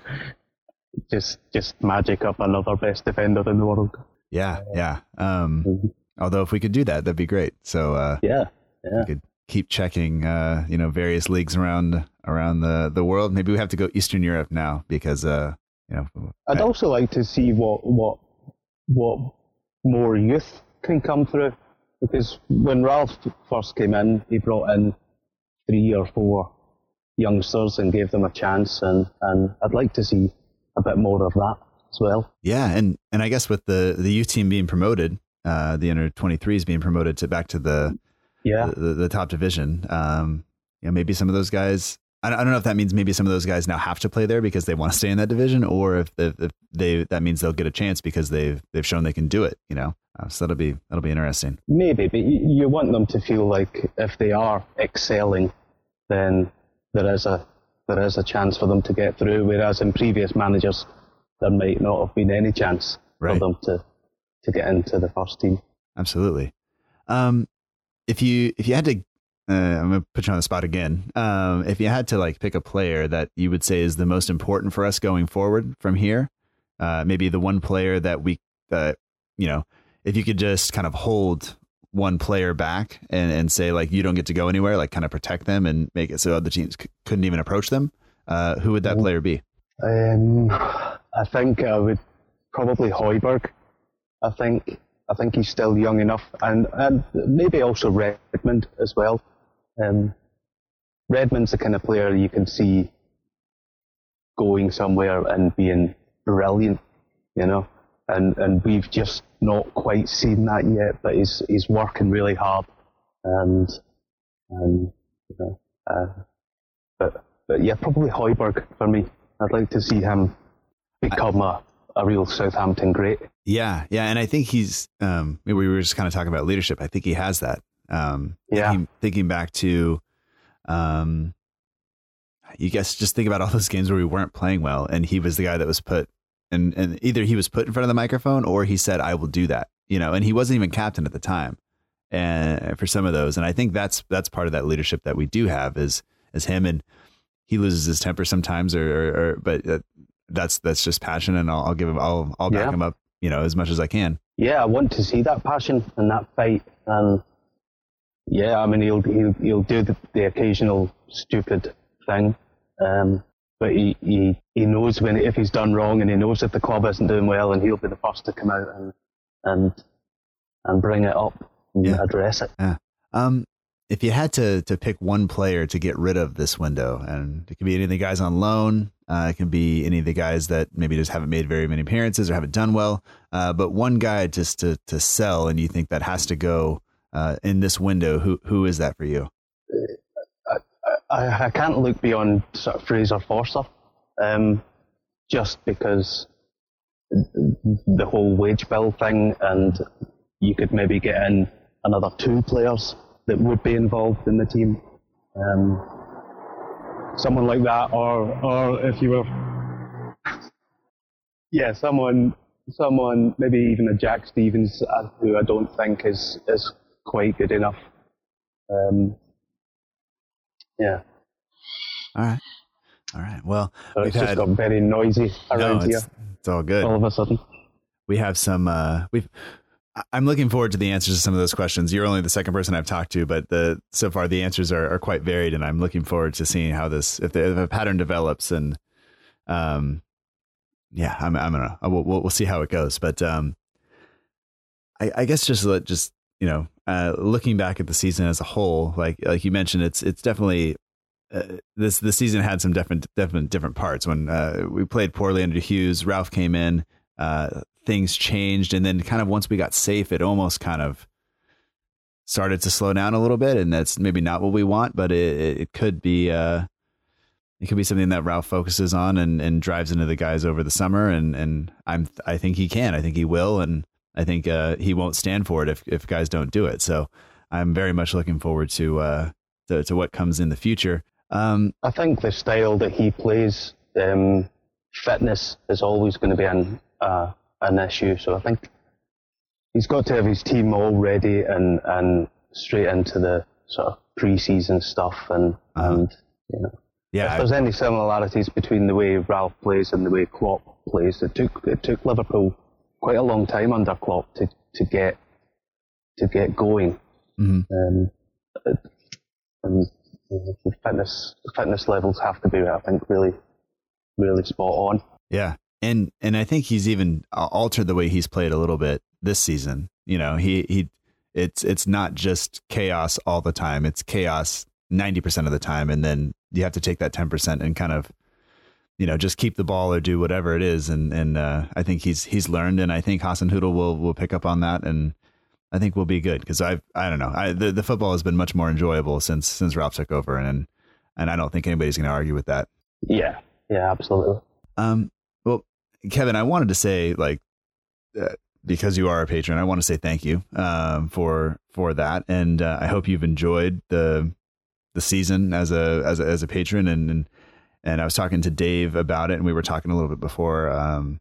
just just magic up another best defender in the world. Yeah, yeah. Um, mm-hmm. Although if we could do that, that'd be great. So uh, yeah, yeah. We could keep checking, uh, you know, various leagues around around the the world. Maybe we have to go Eastern Europe now because, uh, you know. I'd I, also like to see what what what more youth can come through because when Ralph first came in, he brought in three or four youngsters and gave them a chance, and and I'd like to see a bit more of that as well. Yeah, and and I guess with the the youth team being promoted, uh, the under 23s being promoted to back to the yeah the, the, the top division. Um, you know, maybe some of those guys. I don't, I don't know if that means maybe some of those guys now have to play there because they want to stay in that division, or if, if, if they that means they'll get a chance because they've they've shown they can do it. You know, uh, so that'll be that'll be interesting. Maybe, but you want them to feel like if they are excelling, then there is a there is a chance for them to get through. Whereas in previous managers, there might not have been any chance right. for them to to get into the first team. Absolutely. Um, if you if you had to, uh, I'm gonna put you on the spot again. Um, if you had to like pick a player that you would say is the most important for us going forward from here, uh, maybe the one player that we, uh, you know, if you could just kind of hold one player back and, and say like you don't get to go anywhere, like kind of protect them and make it so other teams c- couldn't even approach them, uh, who would that player be? Um, I think I would probably Højbjerg. I think I think he's still young enough, and and maybe also Redmond as well. Um, Redmond's the kind of player you can see going somewhere and being brilliant, you know, and and we've just not quite seen that yet. But he's he's working really hard, and and you know, uh, but but yeah, probably Højbjerg for me. I'd like to see him become a, a real Southampton great. Yeah, yeah, and I think he's. Um, we were just kind of talking about leadership. I think he has that. Um, Yeah. Thinking, thinking back to, um, you guess just think about all those games where we weren't playing well, and he was the guy that was put, and and either he was put in front of the microphone or he said, "I will do that," you know, and he wasn't even captain at the time, and for some of those, and I think that's that's part of that leadership that we do have is is him, and he loses his temper sometimes, or, or, or but uh, that's that's just passion, and I'll, I'll give him, I'll I'll back Yeah. him up, you know, as much as I can. yeah, I want to see that passion and that fight. And yeah, I mean, he'll he'll, he'll do the, the occasional stupid thing, um, but he, he he knows when if he's done wrong, and he knows if the club isn't doing well, and he'll be the first to come out and and and bring it up and Yeah. address it. Um, if you had to to pick one player to get rid of this window, and it could be any of the guys on loan, uh, it can be any of the guys that maybe just haven't made very many appearances or haven't done well, uh, but one guy just to to sell, and you think that has to go uh, in this window. Who who is that for you? I, I can't look beyond sort of Fraser Forster, um, just because the whole wage bill thing, and you could maybe get in another two players that would be involved in the team. Um, someone like that, or or if you were, yeah, someone, someone, maybe even a Jack Stephens, uh, who I don't think is is quite good enough. Um, yeah. All right, all right. Well, So we've it's just got very noisy no, around here it's, it's all good. all of a sudden. we have some uh we've I'm looking forward to the answers to some of those questions. You're only the second person I've talked to, but the so far the answers are, are quite varied, and I'm looking forward to seeing how this if, the, if a pattern develops. And um, yeah, I'm I'm gonna we'll, we'll we'll see how it goes. But um, I, I guess just let just you know uh, looking back at the season as a whole, like like you mentioned, it's it's definitely uh, this the season had some different different different parts. When uh, we played poorly under Hughes, Ralph came in, uh, things changed, and then kind of once we got safe, it almost kind of started to slow down a little bit, and that's maybe not what we want, but it, it- could be. Uh, it could be something that Ralph focuses on and, and drives into the guys over the summer, and, and I'm I think he can, I think he will, and I think uh, he won't stand for it if, if guys don't do it. So I'm very much looking forward to uh, to, to what comes in the future. Um, I think the style that he plays, um, fitness is always going to be an uh, an issue. So I think he's got to have his team all ready and and straight into the sort of pre-season stuff and Uh-huh. and you know. yeah, if I- there's any similarities between the way Ralph plays and the way Klopp plays, it took it took Liverpool quite a long time under Klopp to, to get to get going. Mhm. Um, and the fitness the fitness levels have to be, I think, really really spot on. Yeah. And and I think he's even uh, altered the way he's played a little bit this season. You know, he he it's it's not just chaos all the time. It's chaos 90% of the time and then you have to take that 10% and kind of you know, just keep the ball or do whatever it is and and uh, I think he's he's learned and I think Hasenhüttl will will pick up on that and I think we'll be good cuz I I don't know. I the, the football has been much more enjoyable since since Ralph took over and and I don't think anybody's going to argue with that. Yeah, yeah, absolutely. Um, Kevin, I wanted to say like uh, because you are a patron, I want to say thank you um, for for that, and uh, I hope you've enjoyed the the season as a as a, as a patron, and, and and I was talking to Dave about it, and we were talking a little bit before. Um,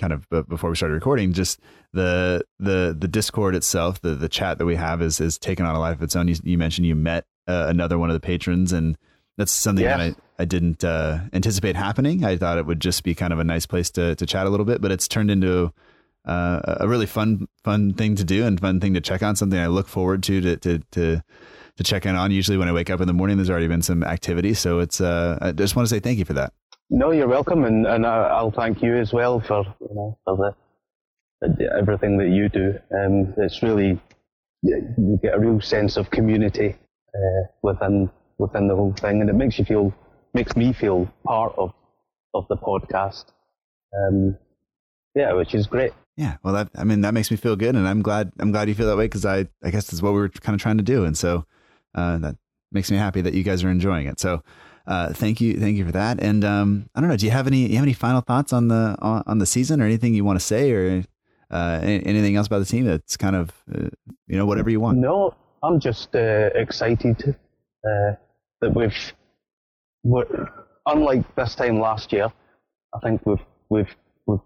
kind of b- before we started recording. Just the the the discord itself the the chat that we have is is taken on a life of its own. You, you mentioned you met uh, another one of the patrons and that's something Yeah. that I, I didn't uh, anticipate happening. I thought it would just be kind of a nice place to, to chat a little bit, but it's turned into uh, a really fun fun thing to do and fun thing to check on. Something I look forward to to to to, to check in on. Usually when I wake up in the morning, there's already been some activity, so it's. Uh, I just want to say thank you for that. No, you're welcome, and, and I, I'll thank you as well for you know for the everything that you do. Um, it's really you get a real sense of community uh, within within the whole thing, and it makes you feel makes me feel part of of the podcast. Um, yeah, which is great. Yeah, well, that I mean that makes me feel good, and I'm glad I'm glad you feel that way because I I guess that's what we were kind of trying to do, and so uh, that makes me happy that you guys are enjoying it. So. Uh, thank you, thank you for that. And um, I don't know, do you have any you have any final thoughts on the on, on the season or anything you want to say or uh, anything else about the team that's kind of uh, you know whatever you want? No, I'm just uh, excited uh, that we've unlike this time last year. I think we've we've we've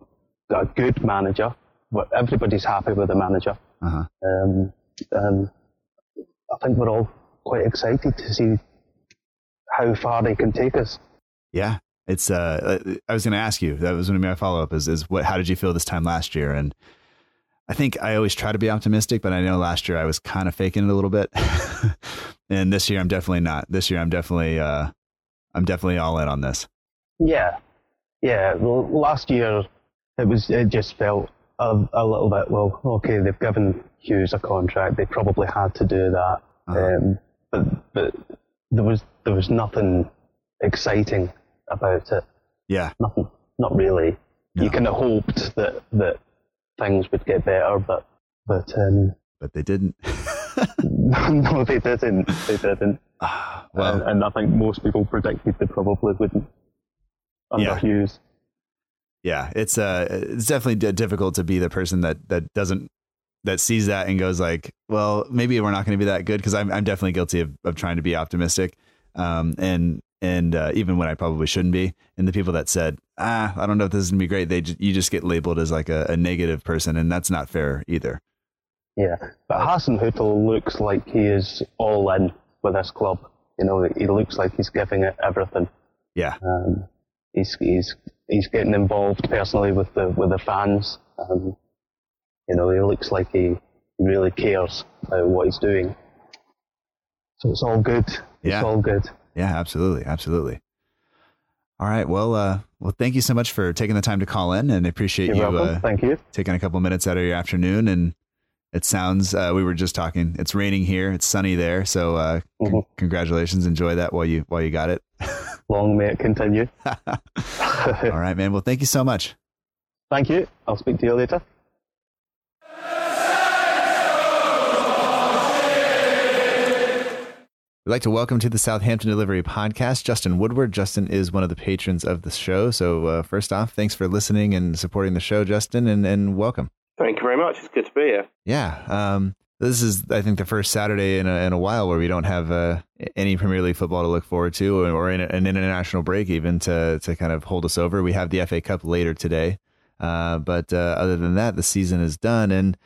got a good manager. Everybody's happy with the manager. Uh-huh. Um, um, I think we're all quite excited to see how far they can take us. Yeah, it's. Uh, I was going to ask you. That was going to be my follow up. Is is what? How did you feel this time last year? And I think I always try to be optimistic, but I know last year I was kind of faking it a little bit, and this year I'm definitely not. This year I'm definitely. Uh, I'm definitely all in on this. Yeah, yeah. Well, last year it was. It just felt a, a little bit. Well, okay, they've given Hughes a contract. They probably had to do that. Uh-huh. Um, but but there was there was nothing exciting about it. Yeah. Nothing. Not really. No. You kind of hoped that that things would get better, but but um, but they didn't. no, they didn't. They didn't. Uh, well, and, and, I think most people predicted they probably wouldn't under yeah. Hughes. Yeah, it's uh, it's definitely difficult to be the person that that doesn't that sees that and goes like, well, maybe we're not going to be that good because I'm I'm definitely guilty of, of trying to be optimistic, um, and and uh, even when I probably shouldn't be. And the people that said, ah, I don't know if this is gonna be great, they you just get labeled as like a, a negative person, and that's not fair either. Yeah, but Hassan Hasenhüttl looks like he is all in with this club. You know, he looks like he's giving it everything. Yeah. Um, he's he's he's getting involved personally with the with the fans. Um, you know, he looks like he really cares about what he's doing. So it's all good. It's yeah. all good. Yeah, absolutely, absolutely. All right. Well, uh, well, thank you so much for taking the time to call in, and appreciate You're you. Uh, thank you. Taking a couple minutes out of your afternoon, and it sounds. Uh, we were just talking. It's raining here. It's sunny there. So, uh, mm-hmm. c- congratulations. Enjoy that while you while you got it. Long may it continue. All right, man. Well, thank you so much. Thank you. I'll speak to you later. We'd like to welcome to the Southampton Delivery Podcast Justin Woodward. Justin is one of the patrons of the show. So, uh, first off, thanks for listening and supporting the show, Justin, and, and welcome. Thank you very much. It's good to be here. Yeah. Um, this is, I think, the first Saturday in a, in a while where we don't have uh, any Premier League football to look forward to, or in an international break even to to kind of hold us over. We have the FA Cup later today, uh, but uh, other than that, the season is done, and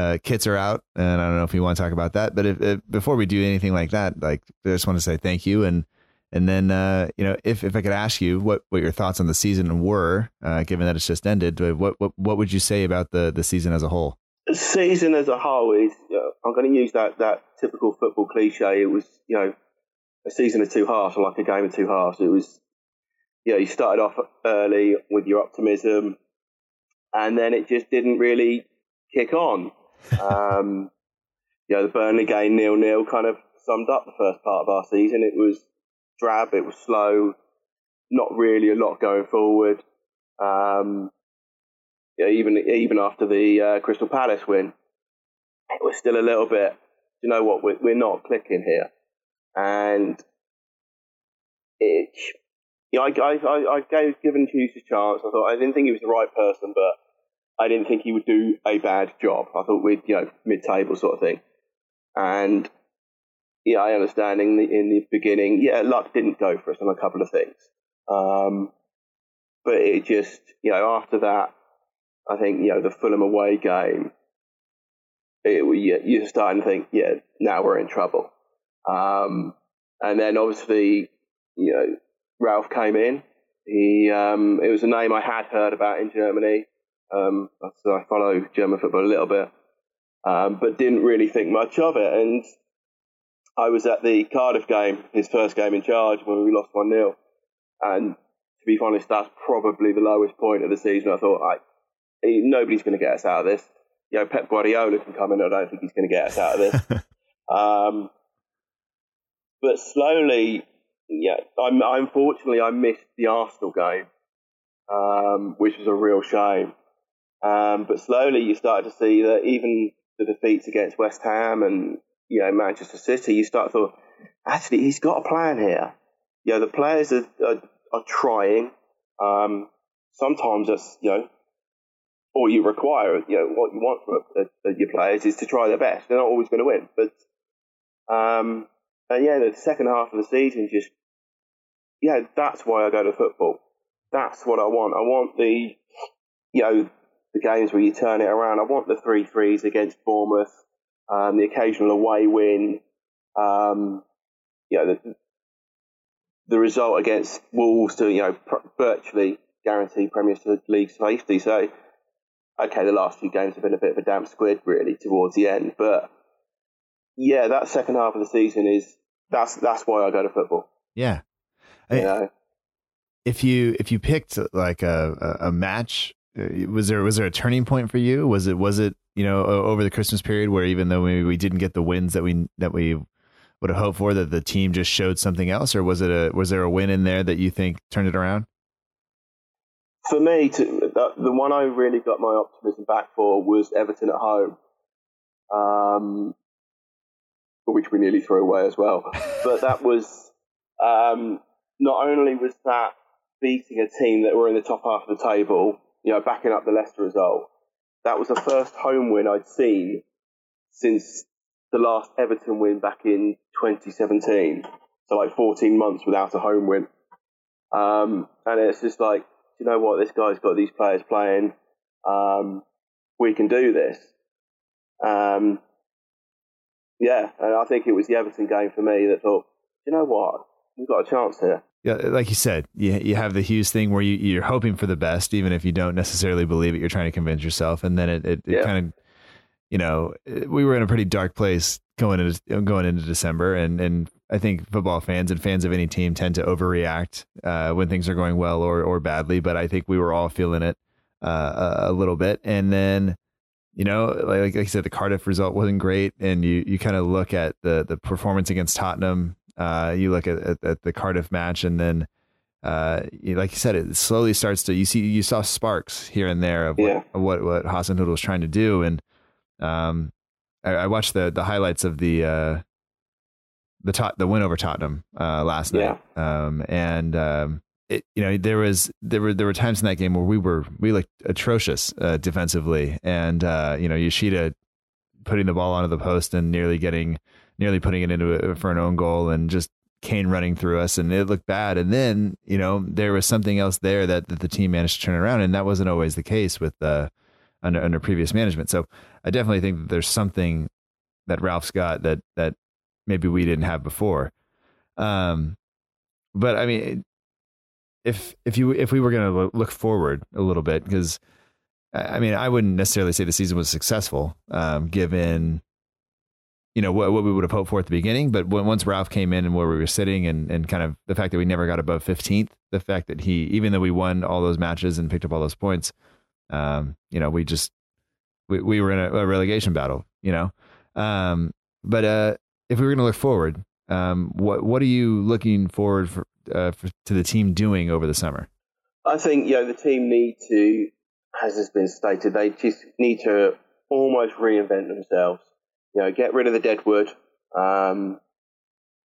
uh, kits are out, and I don't know if you want to talk about that. But if, if, before we do anything like that, like I just want to say thank you, and and then uh, you know if, if I could ask you what, what your thoughts on the season were, uh, given that it's just ended, what, what what would you say about the the season as a whole? The season as a whole is know, I'm going to use that that typical football cliche. It was you know a season of two halves, or like a game of two halves. It was you know you started off early with your optimism, and then it just didn't really kick on. Um, you know, the Burnley game nil nil kind of summed up the first part of our season. It was drab, it was slow, not really a lot going forward. Um, even even after the uh, Crystal Palace win, it was still a little bit. You know what? We're, we're not clicking here, and it. Yeah, I, I, I, I gave given Hughes a chance. I thought I didn't think he was the right person, but I didn't think he would do a bad job. I thought we'd, you know, mid-table sort of thing. And yeah, I understand in the, in the beginning, yeah, luck didn't go for us on a couple of things. Um, but it just, you know, after that, I think, you know, the Fulham away game, it, you're starting to think, yeah, now we're in trouble. Um, and then obviously, you know, Ralph came in. He, um, it was a name I had heard about in Germany. Um, so I follow German football a little bit, um, but didn't really think much of it. And I was at the Cardiff game, his first game in charge, when we lost 1 0. And to be honest, that's probably the lowest point of the season. I thought, I, nobody's going to get us out of this. You know, Pep Guardiola can come in. I don't think he's going to get us out of this. um, but slowly, yeah, I'm, unfortunately I missed the Arsenal game, um, which was a real shame. Um, but slowly you started to see that even the defeats against West Ham and you know Manchester City, you start to thought, actually he's got a plan here. You know the players are are, are trying. Um, sometimes that's you know all you require. You know what you want from uh, your players is to try their best. They're not always going to win, but um, and yeah, the second half of the season just yeah, that's why I go to football. That's what I want. I want the you know the games where you turn it around. I want the three threes against Bournemouth, um, the occasional away win. Um, you know, the, the result against Wolves to you know pr- virtually guarantee Premier League safety. So, okay, the last few games have been a bit of a damp squid really towards the end, but yeah, that second half of the season is that's that's why I go to football. Yeah, you I, know? if you if you picked like a a match, was there was there a turning point for you? Was it was it you know over the Christmas period where even though we, we didn't get the wins that we that we would have hoped for, that the team just showed something else, or was it a was there a win in there that you think turned it around? For me, to, the, the one I really got my optimism back for was Everton at home. Um, which we nearly threw away as well. But that was um, not only was that beating a team that were in the top half of the table, you know, backing up the Leicester result. That was the first home win I'd seen since the last Everton win back in 2017. So like 14 months without a home win. Um, and it's just like, you know what? This guy's got these players playing. Um, we can do this. Um, yeah, and I think it was the Everton game for me that thought, you know what, we've got a chance here. Yeah, like you said, you you have the Hughes thing where you you're hoping for the best, even if you don't necessarily believe it. You're trying to convince yourself, and then it it, it kind of, you know, we were in a pretty dark place going into going into December, and and I think football fans and fans of any team tend to overreact uh, when things are going well or or badly. But I think we were all feeling it uh, a little bit, and then you know, like, like I said, the Cardiff result wasn't great, and you you kind of look at the the performance against Tottenham. Uh, you look at, at, at the Cardiff match, and then uh, you, like you said, it slowly starts to you see you saw sparks here and there of what yeah. of what, what Hasenhüttl was trying to do, and um, I, I, watched the the highlights of the uh, the tot, the win over Tottenham uh, last night, yeah. um, and um, it, you know, there was there were there were times in that game where we were we looked atrocious uh, defensively, and uh, you know, Yoshida putting the ball onto the post and nearly getting nearly putting it into a, for an own goal, and just Kane running through us, and it looked bad. And then you know there was something else there that, that the team managed to turn around, and that wasn't always the case with uh, under under previous management. So I definitely think that there's something that Ralph's got that that maybe we didn't have before. Um, but I mean, if if you if we were going to look forward a little bit, because I mean, I wouldn't necessarily say the season was successful, um, given you know what, what we would have hoped for at the beginning. But when, once Ralph came in and where we were sitting, and and kind of the fact that we never got above fifteenth, the fact that he even though we won all those matches and picked up all those points, um, you know, we just we we were in a, a relegation battle, you know. Um, but uh, if we were going to look forward, um, what what are you looking forward for, uh, for, to the team doing over the summer? I think you know the team need to, as has been stated, they just need to almost reinvent themselves. You know, get rid of the deadwood. Um,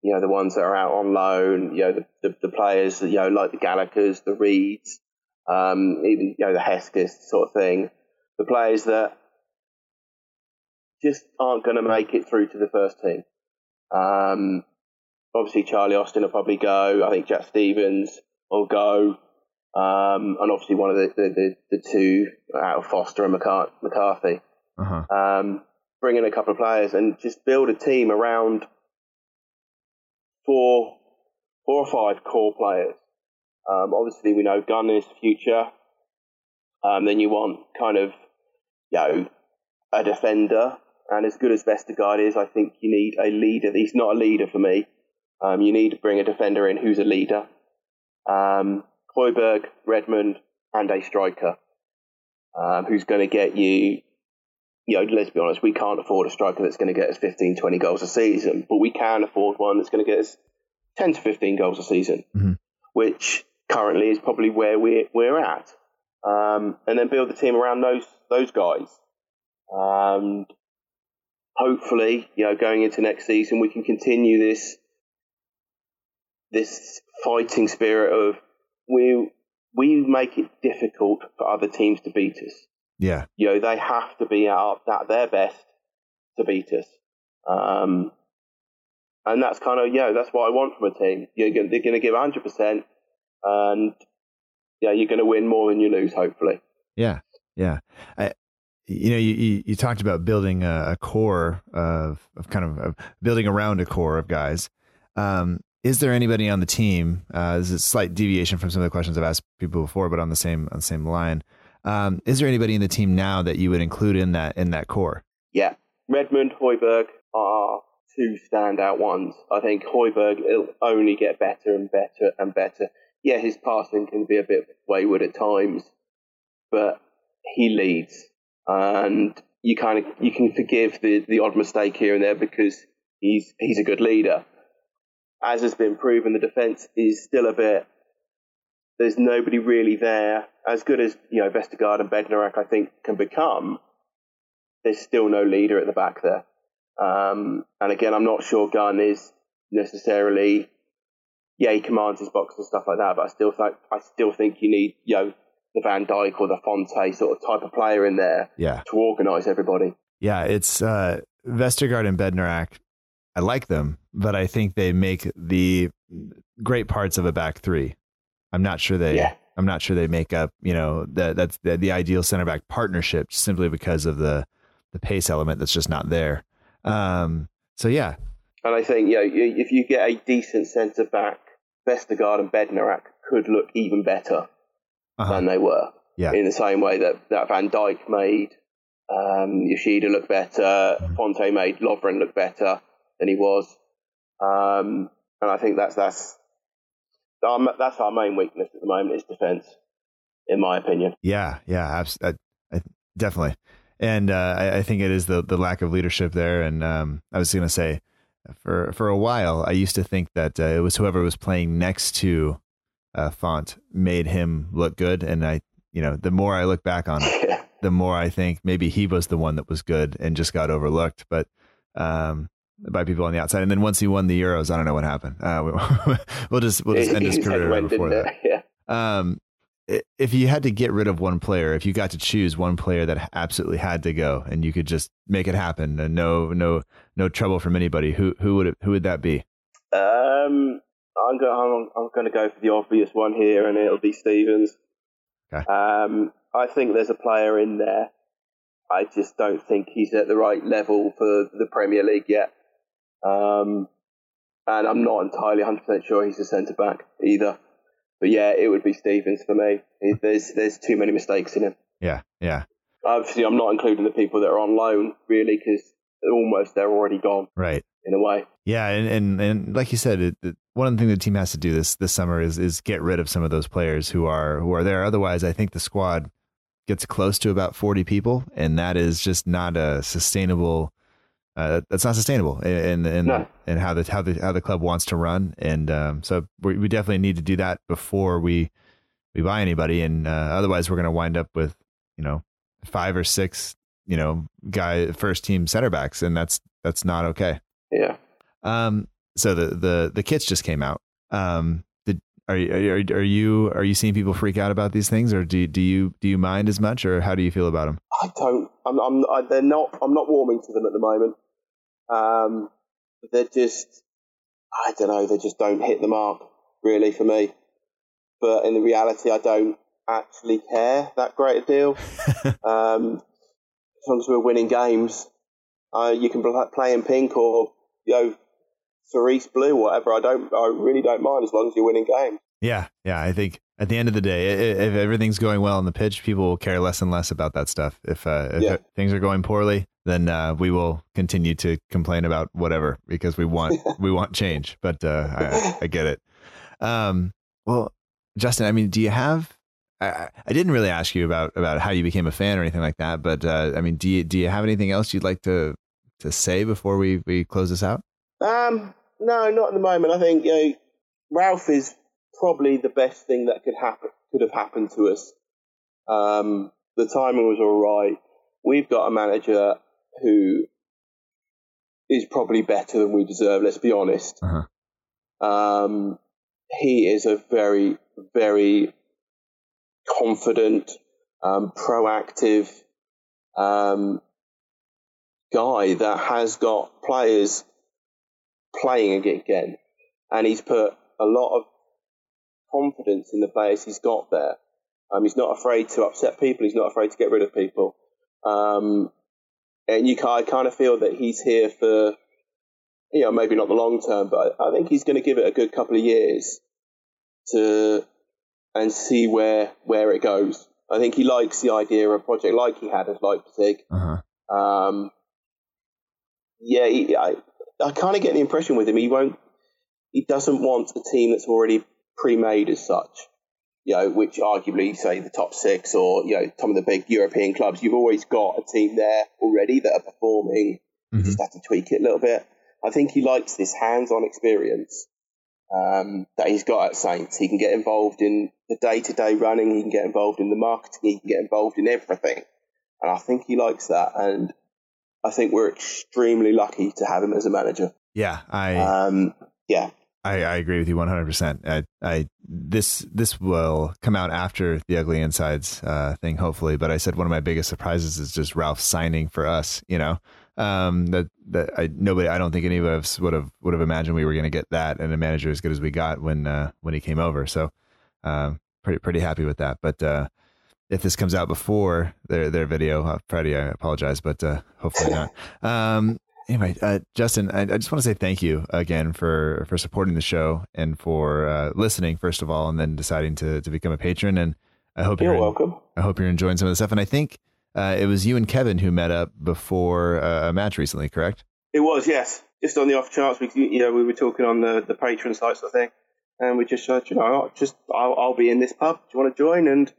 you know, the ones that are out on loan. You know, the, the, the players you know like the Gallaghers, the Reeds, um, even you know the Heskeths sort of thing. The players that just aren't going to make it through to the first team. Um, obviously, Charlie Austin will probably go. I think Jack Stephens will go. Um, and obviously, one of the, the, the, the two out of Forster and McCarthy. Uh-huh. Um, bring in a couple of players and just build a team around four, four or five core players. Um, obviously, we know Gunn is the future. Um, then you want kind of, you know, a defender and as good as Vestergaard is, I think you need a leader. He's not a leader for me. Um, you need to bring a defender in who's a leader. Um, Højbjerg, Redmond, and a striker. um, who's going to get you. You know, let's be honest, we can't afford a striker that's going to get us 15, 20 goals a season, but we can afford one that's going to get us 10 to 15 goals a season, Mhm. which currently is probably where we're, we're at. Um, and then build the team around those those guys. Um, hopefully, you know, going into next season, we can continue this this fighting spirit of we we make it difficult for other teams to beat us. Yeah. You know, they have to be at, at their best to beat us. Um, and that's kind of, yeah, that's what I want from a team. You're gonna, they're going to give 100%, and yeah, you're going to win more than you lose, hopefully. Yeah, yeah. I, you know, you, you, you talked about building a, a core of, of kind of, of building around a core of guys. Um, is there anybody on the team? Uh, this is a slight deviation from some of the questions I've asked people before, but on the same on the same line. Um, is there anybody in the team now that you would include in that in that core? Yeah, Redmond, Højbjerg are two standout ones. I think Højbjerg will only get better and better and better. Yeah, his passing can be a bit wayward at times, but he leads, and you kind of you can forgive the the odd mistake here and there because he's he's a good leader. As has been proven, the defence is still a bit. There's nobody really there as good as you know Vestergaard and Bednarek. I think can become there's still no leader at the back there. Um, and again, I'm not sure Gunn is necessarily, yeah, he commands his box and stuff like that, but I still think, I still think you need, you know, the Van Dijk or the Fonte sort of type of player in there Yeah, to organise everybody. yeah. It's uh, Vestergaard and Bednarek. I like them, but I think they make the great parts of a back three. I'm not sure they. Yeah. I'm not sure they make up. You know, that that's the, the ideal center back partnership simply because of the the pace element that's just not there. Um, so yeah, And I think, you know, if you get a decent centre back, Vestergaard and Bednarek could look even better uh-huh. than they were. yeah, in the same way that, that Van Dijk made um, Yoshida look better, Fonte made Lovren look better than he was, um, and I think that's that's our, that's our main weakness at the moment is defence, in my opinion. yeah, yeah. I, I, definitely, and uh, I, I think it is the the lack of leadership there. And um, I was going to say, for for a while, I used to think that uh, it was whoever was playing next to uh, Font made him look good, and I, you know, the more I look back on it, the more I think maybe he was the one that was good and just got overlooked. But um, by people on the outside, and then once he won the Euros, I don't know what happened. Uh, we, we'll just we'll just end his His career went, before that. it? Yeah. Um, if you had to get rid of one player, if you got to choose one player that absolutely had to go, and you could just make it happen, and no, no, no trouble from anybody, who who would it, who would that be? Um, I'm going. I'm, I'm going to go for the obvious one here, and it'll be Stephens. Okay. Um, I think there's a player in there. I just don't think he's at the right level for the Premier League yet. Um, and I'm not entirely 100% sure he's a centre back either. But yeah, it would be Stephens for me. There's there's too many mistakes in him. Yeah, yeah, Obviously, I'm not including the people that are on loan really because almost they're already gone right. in a way. Yeah, and and, and like you said, it, it, one of the things the team has to do this this summer is is get rid of some of those players who are who are there. Otherwise, I think the squad gets close to about forty people, and that is just not a sustainable. Uh, that's not sustainable, and and No. and how the how the how the club wants to run, and um, so we, we definitely need to do that before we we buy anybody, and uh, otherwise we're going to wind up with you know five or six you know guy first team center backs, and that's that's not okay. Yeah. Um, so the the the kits just came out. Um, did are you are, you- are you are you seeing people freak out about these things, or do do you do you mind as much, or how do you feel about them? I don't. I'm. I'm I, they're not. I'm not warming to them at the moment. Um, they're just. I don't know. They just don't hit the mark really for me. But in the reality, I don't actually care that great a deal. um, as long as we're winning games, uh, you can play in pink or you know cerise blue, whatever. I don't. I really don't mind as long as you're winning games. Yeah, yeah. I think at the end of the day, if everything's going well on the pitch, people will care less and less about that stuff. If uh, if Yeah. things are going poorly, then uh, we will continue to complain about whatever because we want we want change. But uh, I, I get it. Um, well, Justin, I mean, do you have? I, I didn't really ask you about about how you became a fan or anything like that, but uh, I mean, do you do you have anything else you'd like to to say before we we close this out? Um, no, not at the moment. I think you know, Ralph is probably the best thing that could happen could have happened to us. Um, the timing was all right. We've got a manager who is probably better than we deserve. Let's be honest. Uh-huh. Um, he is a very, very confident, um, proactive um, guy that has got players playing again, and he's put a lot of confidence in the players he's got there. Um, he's not afraid to upset people. He's not afraid to get rid of people. Um, and you, I kind of feel that he's here for, you know, maybe not the long term, but I, think he's going to give it a good couple of years to and see where where it goes. I think he likes the idea of a project like he had at Leipzig. Uh-huh. Um, yeah, he, I I kind of get the impression with him he won't he doesn't want a team that's already pre-made as such. You know, which arguably say the top six or you know some of the big European clubs. You've always got a team there already that are performing. You Mhm. just have to tweak it a little bit. I think he likes this hands-on experience um, that he's got at Saints. He can get involved in the day-to-day running. He can get involved in the marketing. He can get involved in everything, and I think he likes that. And I think we're extremely lucky to have him as a manager. Yeah, I Um, yeah, I, I agree with you 100%. I, I this this will come out after the ugly insides uh, thing, hopefully. But I said one of my biggest surprises is just Ralph signing for us. You know, um, that that I nobody I don't think any of us would have would have imagined we were going to get that and a manager as good as we got when uh, when he came over. So um, pretty pretty happy with that. But uh, if this comes out before their their video, uh, Freddie, I apologize, but uh, hopefully not. Um, anyway, uh, Justin, I, I just want to say thank you again for for supporting the show and for uh, listening first of all, and then deciding to to become a patron. And I hope you're you're welcome. I hope you're enjoying some of the stuff. And I think uh, it was you and Kevin who met up before uh, a match recently, correct? It was, yes. Just on the off chance, we you know we were talking on the the Patreon sites, I think, and we just said, you know, I'll just I'll, I'll be in this pub. Do you want to join? And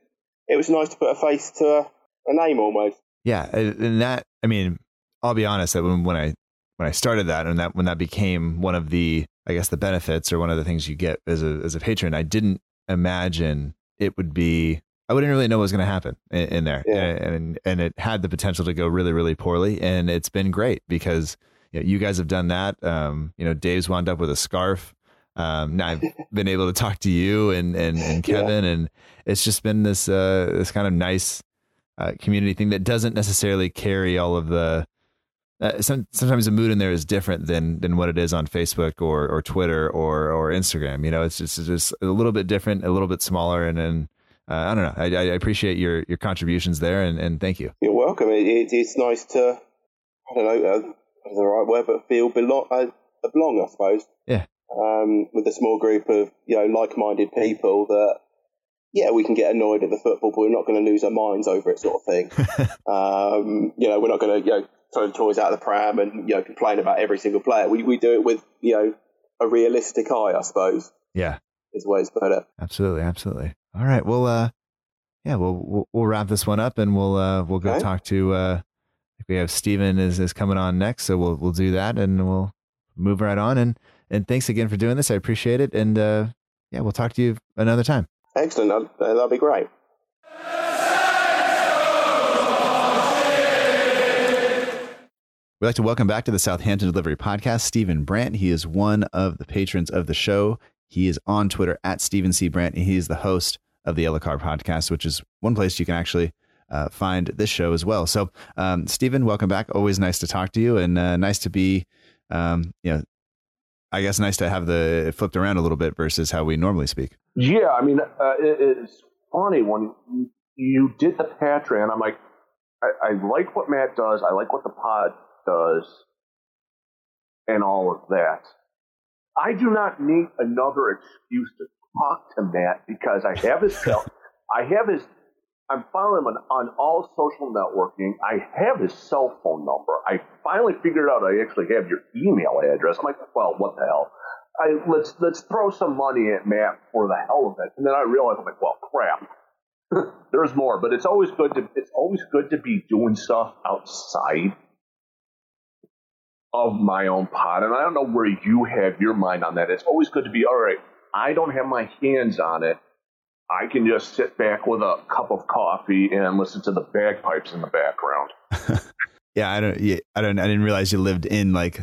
it was nice to put a face to a, a name almost. Yeah, and that I mean, I'll be honest that when when I when I started that and that when that became one of the I guess the benefits or one of the things you get as a as a patron, I didn't imagine it would be. I wouldn't really know what was going to happen in, in there, Yeah. and and it had the potential to go really really poorly, and it's been great because you, know, you guys have done that. Um, you know, Dave's wound up with a scarf. Um, now I've been able to talk to you and and, and Yeah. Kevin, and it's just been this uh, this kind of nice uh, community thing that doesn't necessarily carry all of the. Uh, some, sometimes the mood in there is different than than what it is on Facebook or or Twitter or or Instagram. You know, it's just it's just a little bit different, a little bit smaller, and then uh, I don't know. I, I appreciate your your contributions there, and, and thank you. You're welcome. It, it, it's nice to I don't know uh, the right word, but feel belong uh, belong, I suppose. Yeah. Um, with a small group of you know like-minded people that yeah we can get annoyed at the football, but we're not going to lose our minds over it, sort of thing. um, you know, we're not going to you know throw the toys out of the pram and you know complain about every single player. We we do it with you know a realistic eye, I suppose, Yeah, is the way to absolutely, absolutely. All right, well, uh, yeah, we'll we'll, we'll wrap this one up, and we'll uh, we'll go Okay. talk to. Uh, we have Stephen is is coming on next, so we'll we'll do that, and we'll move right on. And and thanks again for doing this. I appreciate it, and uh, yeah, we'll talk to you another time. Excellent. That, that'll be great. We'd like to welcome back to the Southampton Delivery Podcast Stephen Brandt. He is one of the patrons of the show. He is on Twitter at Stephen C. Brandt, and he is the host of the Yellow Card Podcast, which is one place you can actually uh, find this show as well. So, um, Stephen, welcome back. Always nice to talk to you, and uh, nice to be, um, you know, I guess nice to have the flipped around a little bit versus how we normally speak. Yeah, I mean, uh, it, it's funny when you, you did the Patreon. I'm like, I, I like what Matt does. I like what the pod does, and all of that. I do not need another excuse to talk to Matt because I have his cell. I have his. I'm following him on, on all social networking. I have his cell phone number. I finally figured out I actually have your email address. I'm like, well, what the hell? I, let's let's throw some money at Matt for the hell of it. And then I realized I'm like, well, crap. there's more, but it's always good to it's always good to be doing stuff outside of my own pot. And I don't know where you have your mind on that. It's always good to be all right. I don't have my hands on it. I can just sit back with a cup of coffee and listen to the bagpipes in the background. yeah, I don't. Yeah, I don't. I didn't realize you lived in like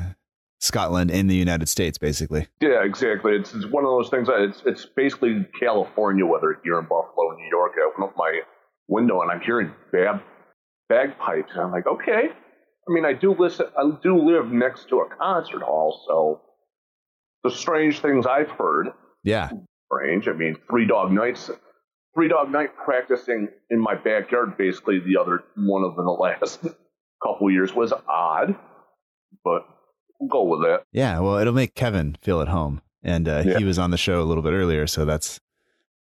Scotland in the United States, basically. Yeah, exactly. It's, it's one of those things. That it's it's basically California weather here in Buffalo, New York. I open up my window and I'm hearing bag, bagpipes, and I'm like, okay. I mean, I do listen. I do live next to a concert hall, so the strange things I've heard. Yeah, strange. I mean, Three Dog Nights, Three Dog Night practicing in my backyard. Basically, the other one of the last couple years was odd, but we'll go with that. Yeah, well, it'll make Kevin feel at home, and uh, yeah. he was on the show a little bit earlier, so that's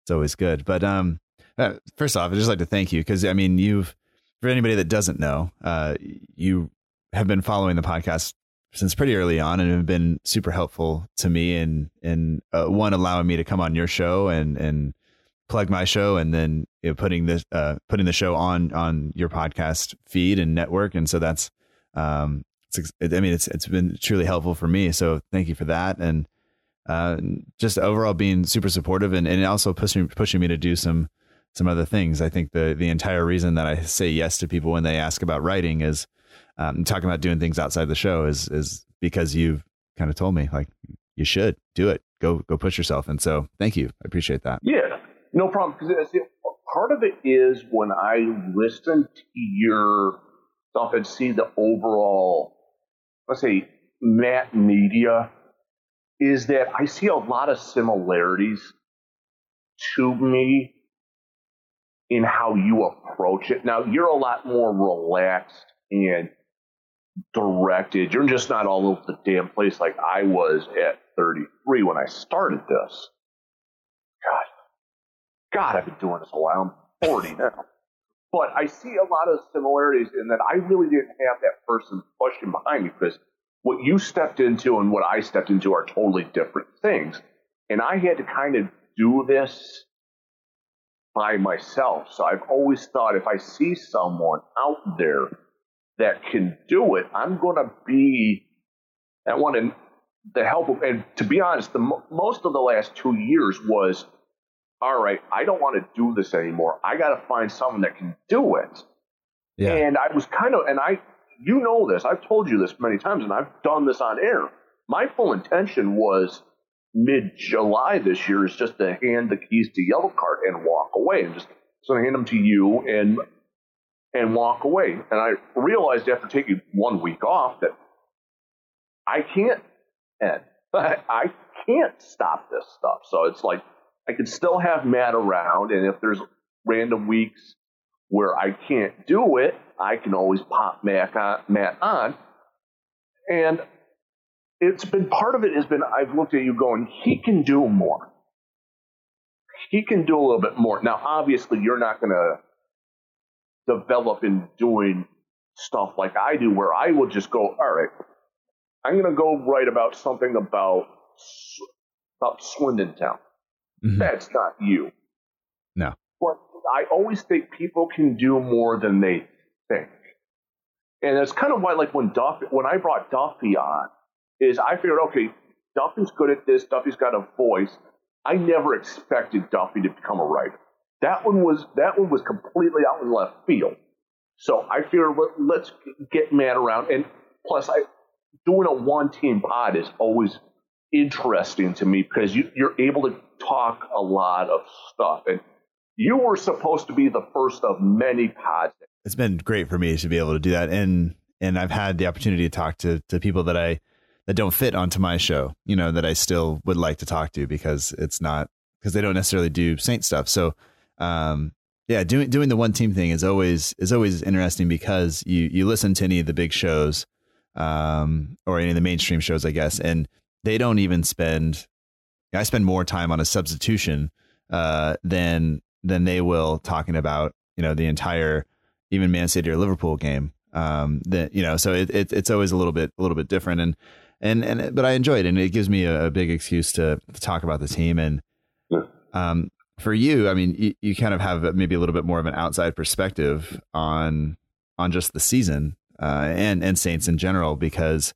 it's always good. But um, uh, first off, I'd just like to thank you because I mean, you've for anybody that doesn't know, uh, you have been following the podcast since pretty early on and have been super helpful to me and and uh, one allowing me to come on your show and and plug my show and then you know, putting this uh, putting the show on on your podcast feed and network. And so that's um it's, I mean it's it's been truly helpful for me. So thank you for that. And uh, just overall being super supportive and, and also pushing pushing me to do some some other things I think the the entire reason that I say yes to people when they ask about writing is um, talking about doing things outside the show is is because you've kind of told me like you should do it. Go go push yourself. And so thank you. I appreciate that. Yeah, no problem. Because part of it is when I listen to your stuff and see the overall, let's say, Matt media, is that I see a lot of similarities to me in how you approach it. Now you're a lot more relaxed and directed. You're just not all over the damn place like I was at 33 when I started this. God, God, I've been doing this a while. I'm 40 now. But I see a lot of similarities in that I really didn't have that person pushing behind me because what you stepped into and what I stepped into are totally different things. And I had to kind of do this by myself. So I've always thought if I see someone out there that can do it, I'm going to be that one. And the help of, and to be honest, the most of the last two years was, all right, I don't want to do this anymore. I got to find someone that can do it. Yeah. And I was kind of, and I, you know this, I've told you this many times, and I've done this on air. My full intention was mid July this year is just to hand the keys to Yellow Card and walk away and just so hand them to you and and walk away. And I realized after taking one week off that I can't end. I can't stop this stuff. So it's like I can still have Matt around, and if there's random weeks where I can't do it, I can always pop Matt on, Matt on. And it's been part of it has been I've looked at you going, he can do more. He can do a little bit more. Now, obviously, you're not going to develop in doing stuff like I do, where I will just go, all right, I'm going to go write about something about about Swindon Town. Mm-hmm. That's not you. No. But I always think people can do more than they think. And that's kind of why, like when Duff, when I brought Duffy on, is I figured, okay, Duffy's good at this. Duffy's got a voice. I never expected Duffy to become a writer. That one was that one was completely out in left field. So I figured let, us get Matt around, and plus, I doing a one team pod is always interesting to me because you, you're able to talk a lot of stuff, and you were supposed to be the first of many pods. It's been great for me to be able to do that, and and I've had the opportunity to talk to to people that I that don't fit onto my show, you know, that I still would like to talk to because it's not because they don't necessarily do Saint stuff. So um, yeah, doing doing the one team thing is always is always interesting because you you listen to any of the big shows, um, or any of the mainstream shows, I guess, and they don't even spend. I spend more time on a substitution uh, than than they will talking about you know the entire even Man City or Liverpool game. Um, that you know, so it, it it's always a little bit a little bit different, and and and but I enjoy it, and it gives me a, a big excuse to, to talk about the team and. Um, for you, I mean, you, you kind of have maybe a little bit more of an outside perspective on on just the season uh, and and Saints in general because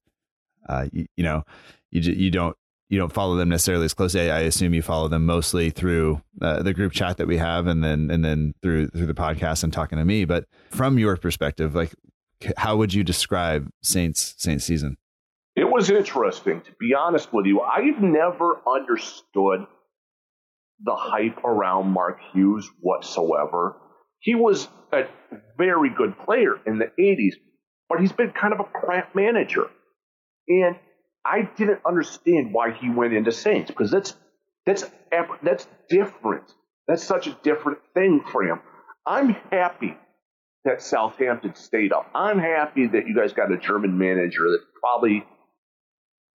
uh, you, you know you you don't you don't follow them necessarily as closely. I assume you follow them mostly through uh, the group chat that we have, and then and then through through the podcast and talking to me. But from your perspective, like, how would you describe Saints Saints season? It was interesting, to be honest with you. I've never understood the hype around Mark Hughes whatsoever. He was a very good player in the 80s, but he's been kind of a crap manager. And I didn't understand why he went into Saints because that's that's that's different. That's such a different thing for him. I'm happy that Southampton stayed up. I'm happy that you guys got a German manager that probably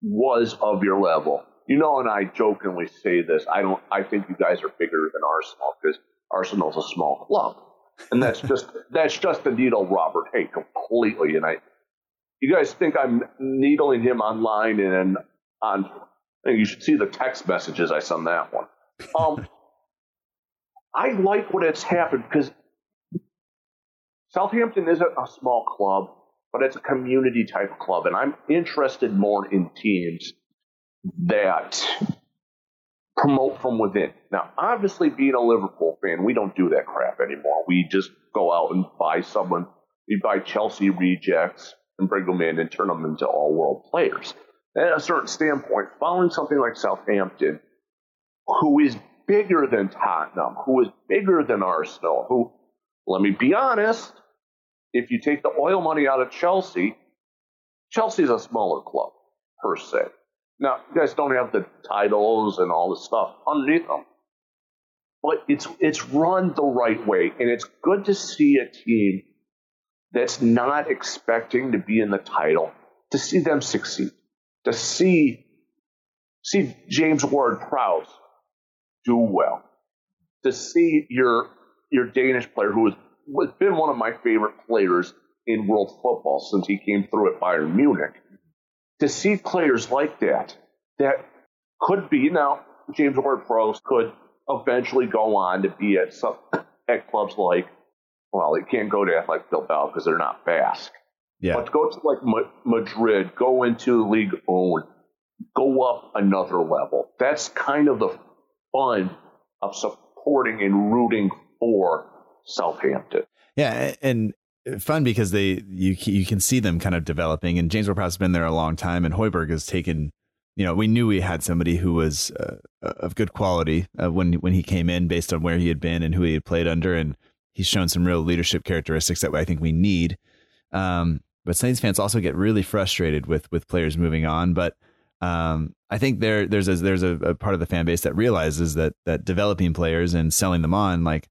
was of your level. You know, and I jokingly say this. I don't. I think you guys are bigger than Arsenal because Arsenal's a small club, and that's just that's just the needle Robert Hey completely. And I you guys think I'm needling him online and on. You should see the text messages I send that one. Um, I like what it's happened because Southampton isn't a small club, but it's a community type club, and I'm interested more in teams that promote from within. Now, obviously, being a Liverpool fan, we don't do that crap anymore. We just go out and buy someone. We buy Chelsea rejects and bring them in and turn them into all world players. At a certain standpoint, following something like Southampton, who is bigger than Tottenham, who is bigger than Arsenal, who, let me be honest, if you take the oil money out of Chelsea, Chelsea's a smaller club, per se. Now, you guys don't have the titles and all the stuff underneath them. But it's it's run the right way, and it's good to see a team that's not expecting to be in the title to see them succeed, to see see James Ward-Prowse do well, to see your your Danish player who has, has been one of my favorite players in world football since he came through at Bayern Munich, to see players like that that could be now James Ward-Prowse could eventually go on to be at some at clubs like well, they can't go to Athletic Bilbao because they're not Basque. Yeah. But go to like Ma- Madrid, go into Ligue 1, go up another level. That's kind of the fun of supporting and rooting for Southampton. Yeah, and fun because they you you can see them kind of developing. And James Ward-Prowse has been there a long time, and Højbjerg has taken. You know, we knew we had somebody who was uh, of good quality uh, when when he came in, based on where he had been and who he had played under, and he's shown some real leadership characteristics that I think we need. Um, but Saints fans also get really frustrated with with players moving on. But um, I think there there's a, there's a, a, part of the fan base that realizes that that developing players and selling them on like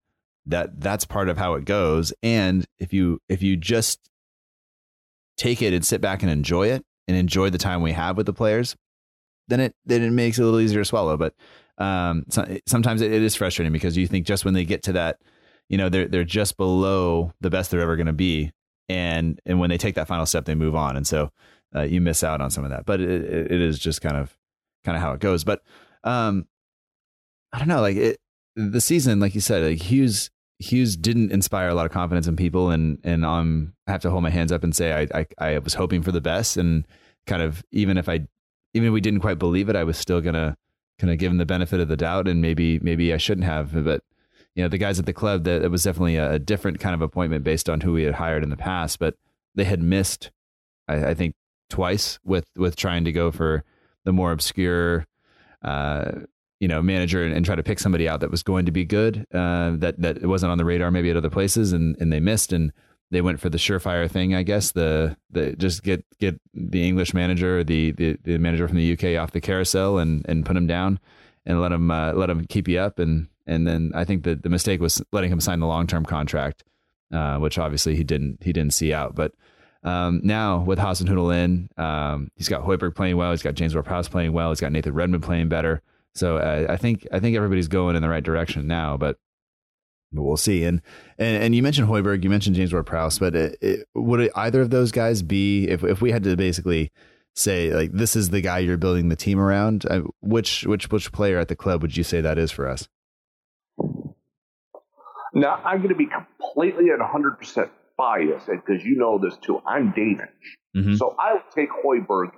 that that's part of how it goes. And if you if you just take it and sit back and enjoy it and enjoy the time we have with the players, then it then it makes it a little easier to swallow. But um, so, sometimes it, it is frustrating because you think just when they get to that you know they're they're just below the best they're ever going to be and and when they take that final step they move on and so uh, you miss out on some of that but it, it is just kind of kind of how it goes but um i don't know like it the season like you said like hughes hughes didn't inspire a lot of confidence in people and and um i have to hold my hands up and say i i, I was hoping for the best and kind of even if i even if we didn't quite believe it i was still gonna kind of give him the benefit of the doubt and maybe maybe i shouldn't have but you know the guys at the club that it was definitely a different kind of appointment based on who we had hired in the past, but they had missed, I, I think, twice with with trying to go for the more obscure, uh, you know, manager and, and, try to pick somebody out that was going to be good, uh, that that wasn't on the radar maybe at other places, and and they missed and they went for the surefire thing, I guess. The the just get get the English manager, the the, the manager from the UK off the carousel and and put him down and let him uh, let him keep you up and and then I think that the mistake was letting him sign the long term contract, uh, which obviously he didn't he didn't see out. But um, now with Hasenhüttl in, um, he's got Højbjerg playing well, he's got James Ward-Prowse playing well, he's got Nathan Redmond playing better. So uh, I think I think everybody's going in the right direction now, but. But we'll see. And, and and you mentioned Højbjerg, you mentioned James Ward-Prowse, but it, it, would either of those guys be if if we had to basically say like this is the guy you're building the team around? Uh, which which which player at the club would you say that is for us? Now, I'm going to be completely at 100% biased because you know this too. I'm Danish. Mm-hmm. So I will take Højbjerg,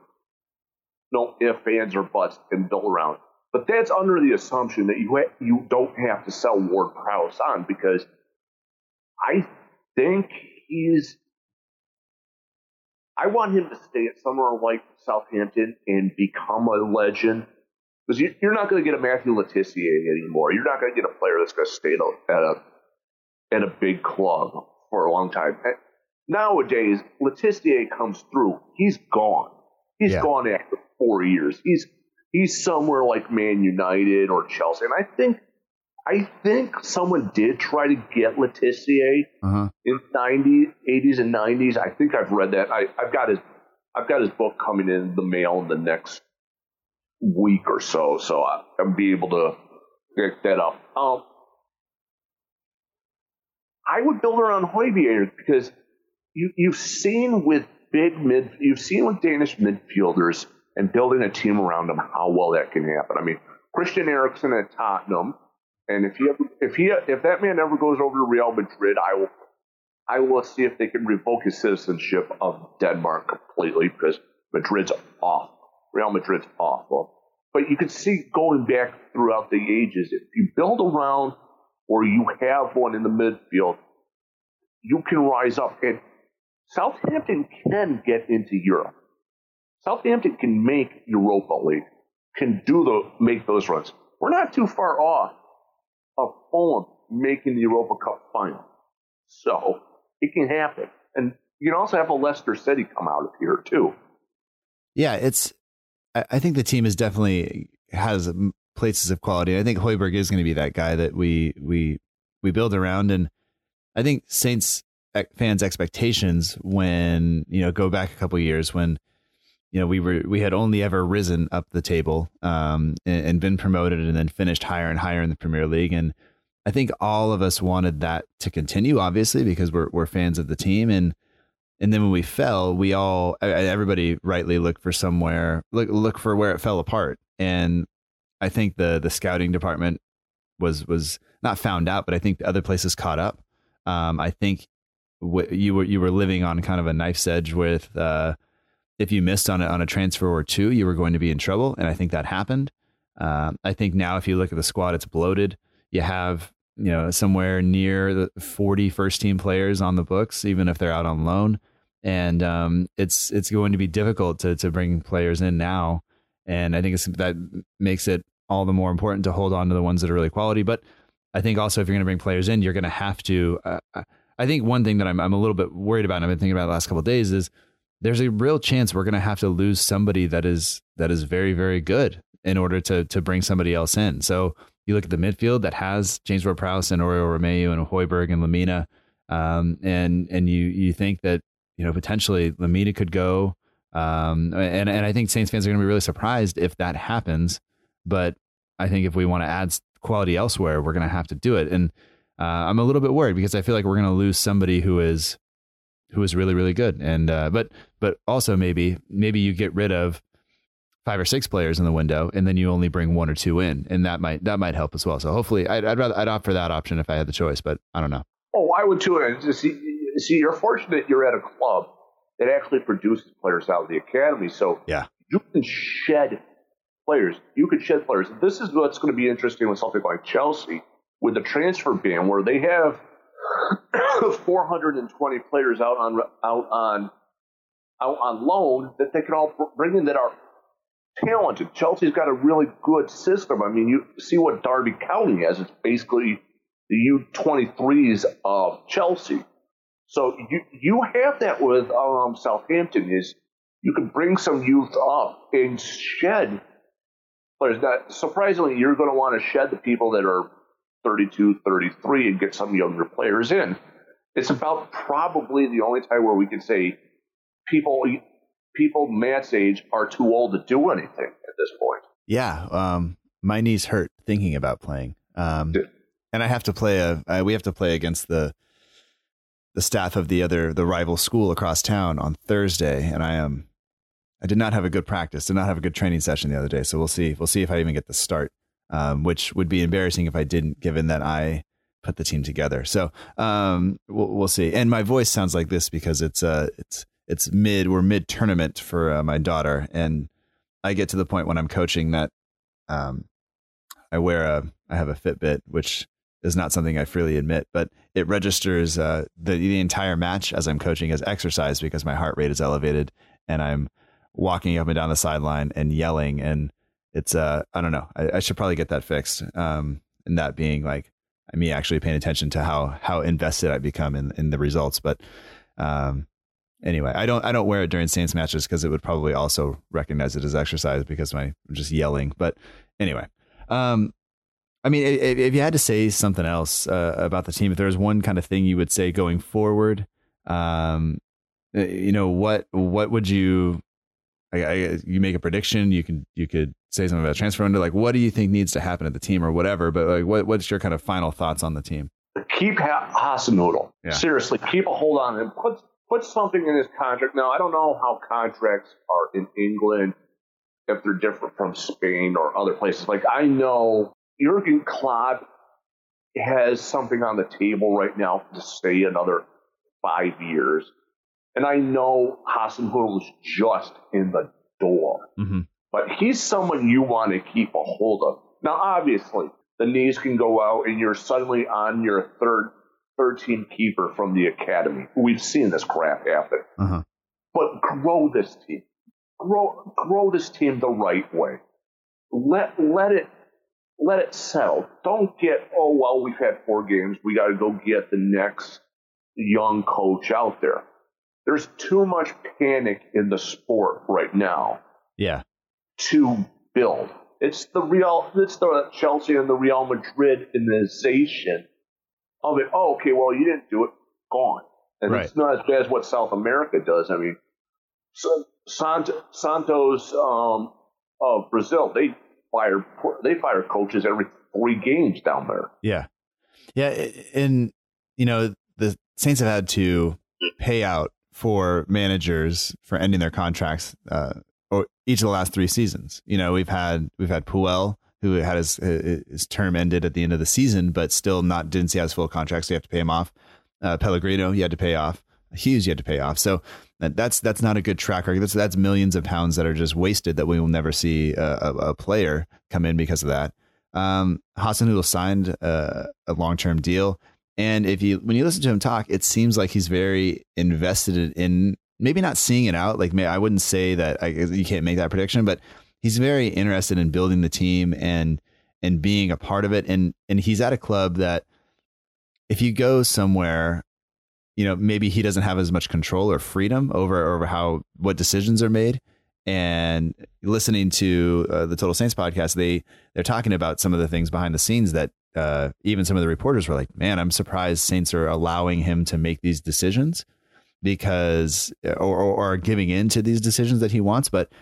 no ifs, ands, or buts, and build around. But that's under the assumption that you ha- you don't have to sell Ward Prowse on because I think he's. I want him to stay at somewhere like Southampton and become a legend. Because you, you're not going to get a Matthew Le Tissier anymore. You're not going to get a player that's going to stay at a, at a at a big club for a long time. Nowadays, Le Tissier comes through. He's gone. He's Yeah. gone after four years. He's he's somewhere like Man United or Chelsea. And I think I think someone did try to get Le Tissier Uh-huh. in 90s, 80s and 90s. I think I've read that. I, I've got his I've got his book coming in the mail in the next week or so, so I, I'll be able to pick that up. Um, I would build around Højbjerg because you you've seen with big mid you've seen with Danish midfielders and building a team around them how well that can happen. I mean, Christian Eriksen at Tottenham, and if he if he if that man ever goes over to Real Madrid, I will I will see if they can revoke his citizenship of Denmark completely because Madrid's off. Real Madrid's awful. But you can see going back throughout the ages, if you build around or you have one in the midfield, you can rise up. And Southampton can get into Europe. Southampton can make Europa League, can do the make those runs. We're not too far off of Fulham making the Europa Cup final. So it can happen. And you can also have a Leicester City come out of here too. Yeah, it's. I think the team is definitely has places of quality. I think Højbjerg is going to be that guy that we we we build around, and I think Saints eh, fans' expectations when you know go back a couple years when you know we were we had only ever risen up the table um, and, and been promoted and then finished higher and higher in the Premier League, and I think all of us wanted that to continue, obviously because we're we're fans of the team and. And then when we fell, we all everybody rightly looked for somewhere look look for where it fell apart. And I think the the scouting department was was not found out, but I think the other places caught up. Um, I think w- you were you were living on kind of a knife's edge with uh, if you missed on a, on a transfer or two, you were going to be in trouble, and I think that happened. Um, I think now if you look at the squad, it's bloated. You have you know somewhere near the 40 first team players on the books, even if they're out on loan and um, it's it's going to be difficult to to bring players in now. And I think that makes it all the more important to hold on to the ones that are really quality. But I think also if you're going to bring players in, you're going to have to. Uh, I think one thing that I'm I'm a little bit worried about, and I've been thinking about the last couple days, is there's a real chance we're going to have to lose somebody that is that is very very good in order to to bring somebody else in. So you look at the midfield that has James Ward-Prowse and Oriol Romeu and Højbjerg and Lemina, um, and and you you think that you know potentially Lemina could go, um, and and I think Saints fans are going to be really surprised if that happens. But I think if we want to add quality elsewhere, we're going to have to do it. And uh, I'm a little bit worried because I feel like we're going to lose somebody who is who is really really good. And uh, but but also maybe maybe you get rid of five or six players in the window, and then you only bring one or two in, and that might that might help as well. So hopefully, I'd, I'd rather I'd opt for that option if I had the choice, but I don't know. Oh, I would too. And uh, see, see, you're fortunate you're at a club that actually produces players out of the academy. So Yeah. you can shed players. You can shed players. This is what's going to be interesting with something like Chelsea with the transfer ban, where they have 420 players out on out on out on loan that they can all bring in that are talented. Chelsea's got a really good system. I mean, you see what Derby County has. It's basically the U23s of Chelsea. So you you have that with um, Southampton is you can bring some youth up and shed players. Now, surprisingly, you're going to want to shed the people that are 32, 33 and get some younger players in. It's about probably the only time where we can say people people Matt's age are too old to do anything at this point. Yeah, um, my knees hurt thinking about playing, um, and I have to play a. Uh, we have to play against the the staff of the other the rival school across town on Thursday, and I am. I did not have a good practice. Did not have a good training session the other day. So we'll see. We'll see if I even get the start, um, which would be embarrassing if I didn't, given that I put the team together. So um, we'll, we'll see. And my voice sounds like this because it's uh it's it's mid we're mid tournament for uh, my daughter, and I get to the point when I'm coaching that um, I wear a I have a Fitbit, which is not something I freely admit, but it registers uh, the the entire match as I'm coaching as exercise because my heart rate is elevated and I'm walking up and down the sideline and yelling and it's uh I don't know I, I should probably get that fixed um and that being like me actually paying attention to how how invested I become in in the results but um anyway I don't I don't wear it during Saints matches because it would probably also recognize it as exercise because my I'm just yelling but anyway um I mean, if, if, you had to say something else uh, about the team, if there was one kind of thing you would say going forward, um, uh, you know, what what would you? I, I, you make a prediction. You can you could say something about transfer window. Like, what do you think needs to happen at the team, or whatever? But like, what what's your kind of final thoughts on the team? Keep ha- Hasenhüttl. Yeah. Seriously, keep a hold on him. Put put something in his contract. Now, I don't know how contracts are in England if they're different from Spain or other places. Like I know Jurgen Klopp has something on the table right now to stay another five years. And I know Hasenhüttl is just in the door. Mm-hmm. But he's someone you want to keep a hold of. Now, obviously, the knees can go out and you're suddenly on your third third team keeper from the academy. We've seen this crap happen. Uh-huh. But grow this team. Grow grow this team the right way. Let let it let it settle. Don't get, oh, well, we've had four games. We got to go get the next young coach out there. There's too much panic in the sport right now. Yeah. To build. It's the real, it's the Chelsea and the Real Madrid Madridization of it. Oh, okay, well, you didn't do it. Gone. And right. it's not as bad as what South America does. I mean, so, Santos um, of Brazil, they fire they fire coaches every three games down there. Yeah, yeah, and you know the Saints have had to pay out for managers for ending their contracts uh, each of the last three seasons. You know, we've had we've had Puel who had his his term ended at the end of the season, but still not didn't see his full contract, so you have to pay him off. Uh, Pellegrino, you had to pay off. Hughes, you had to pay off. So that's that's not a good track record. That's that's millions of pounds that are just wasted that we will never see a, a, a player come in because of that. Um, Hasenhüttl signed a, a long term deal, and if you when you listen to him talk, it seems like he's very invested in maybe not seeing it out. Like I wouldn't say that I, you can't make that prediction, but he's very interested in building the team and and being a part of it. And and he's at a club that if you go somewhere you know maybe he doesn't have as much control or freedom over over how what decisions are made and listening to uh, the total saints podcast they they're talking about some of the things behind the scenes that uh, even some of the reporters were like man i'm surprised saints are allowing him to make these decisions because or, or, or giving in to these decisions that he wants but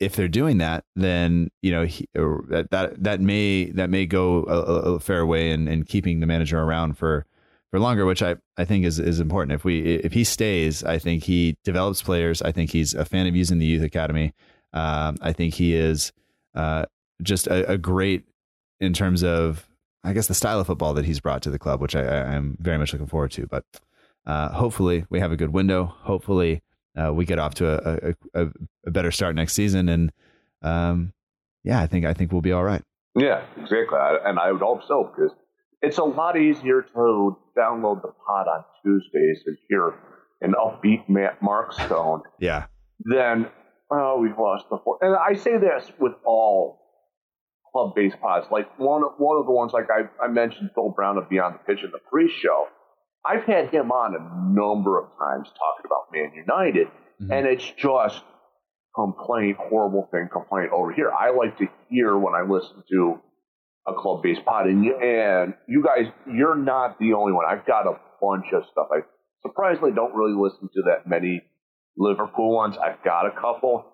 if they're doing that, then you know he, that that that may that may go a, a fair way in, in keeping the manager around for for longer, which I, I think is, is important. If we if he stays, I think he develops players. I think he's a fan of using the youth academy. Um, I think he is uh, just a, a, great in terms of I guess the style of football that he's brought to the club, which I, am very much looking forward to. But uh, hopefully we have a good window. Hopefully uh, we get off to a, a, a, better start next season, and um, yeah, I think I think we'll be all right. Yeah, exactly, and I would hope so because it's a lot easier to download the pod on Tuesdays and hear an upbeat Matt Marks tone. Yeah. Then, oh, we've lost the four. And I say this with all club based pods. Like one, one of the ones, like I, I mentioned Phil Brown of Beyond the Pitch in the pre show. I've had him on a number of times talking about Man United, mm-hmm. and it's just complaint, horrible thing, complaint over here. I like to hear when I listen to a club based pod. And you, and you guys, you're not the only one. I've got a bunch of stuff. I surprisingly don't really listen to that many Liverpool ones. I've got a couple,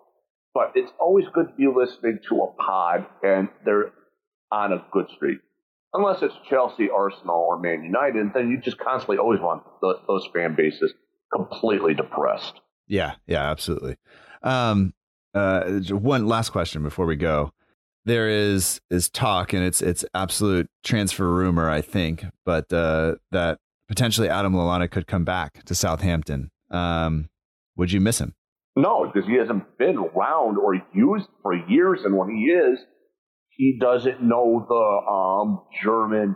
but it's always good to be listening to a pod and they're on a good streak. Unless it's Chelsea, Arsenal, or Man United, then you just constantly always want the, those fan bases completely depressed. Yeah, yeah, absolutely. Um, uh, one last question before we go. there is is talk, and it's it's absolute transfer rumor, I think, but uh, that potentially Adam Lallana could come back to Southampton. Um, would you miss him? No, because he hasn't been around or used for years, and when he is, he doesn't know the um, German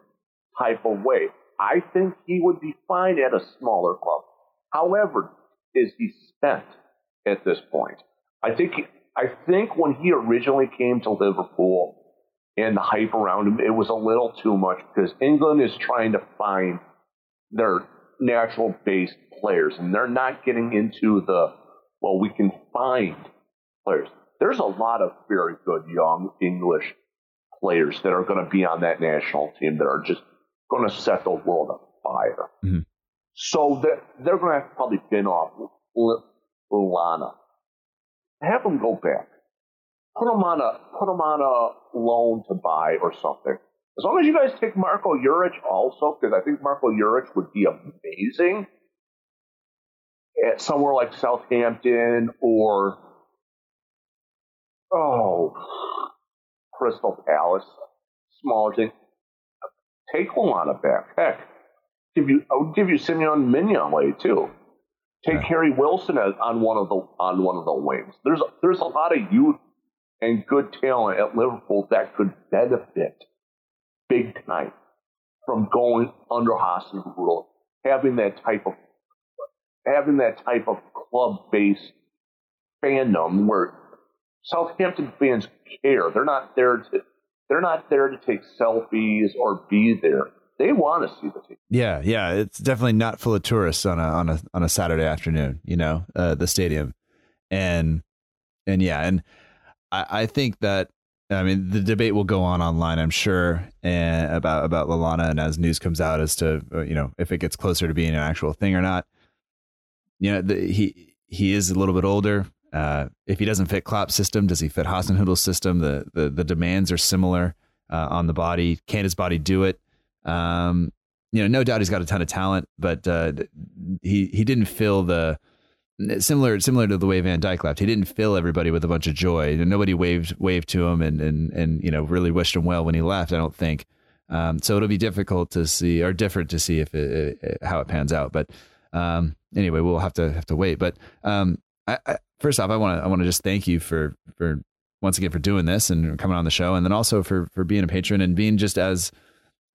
type of way. I think he would be fine at a smaller club. However, is he spent at this point? I think I think when he originally came to Liverpool and the hype around him, it was a little too much because England is trying to find their natural based players and they're not getting into the well, we can find players. There's a lot of very good young English players that are going to be on that national team that are just going to set the world on fire. Mm-hmm. So they're, they're going to have to probably bin off Lallana. Have them go back. Put them on a put them on a loan to buy or something. As long as you guys take Marko Grujić also, because I think Marko Grujić would be amazing at somewhere like Southampton or oh Crystal Palace, smaller thing. Take Lallana back. Heck, give you I would give you Simeon Mignolet too. Take yeah. Harry Wilson as, on one of the on one of the wings. There's there's a lot of youth and good talent at Liverpool that could benefit big time from going under Hasenhüttl, having that type of having that type of club based fandom where Southampton fans care. They're not there to they're not there to take selfies or be there they want to see the team. Yeah, yeah, it's definitely not full of tourists on a on a on a Saturday afternoon. You know, uh, the stadium, and and yeah, and I, I think that I mean the debate will go on online, I'm sure, and about about Lallana, and as news comes out as to uh, you know if it gets closer to being an actual thing or not. You know, the, he he is a little bit older. Uh, if he doesn't fit Klopp's system, does he fit Hasenhüttl's system? The, the the demands are similar uh, on the body. Can his body do it? Um, you know, no doubt he's got a ton of talent, but uh, he he didn't fill the similar similar to the way Van Dijk left. He didn't fill everybody with a bunch of joy. Nobody waved waved to him and and and you know really wished him well when he left. I don't think. Um, so it'll be difficult to see or different to see if it, it, how it pans out. But um, anyway, we'll have to have to wait. But um, I, I, first off, I want to I want to just thank you for for once again for doing this and coming on the show, and then also for for being a patron and being just as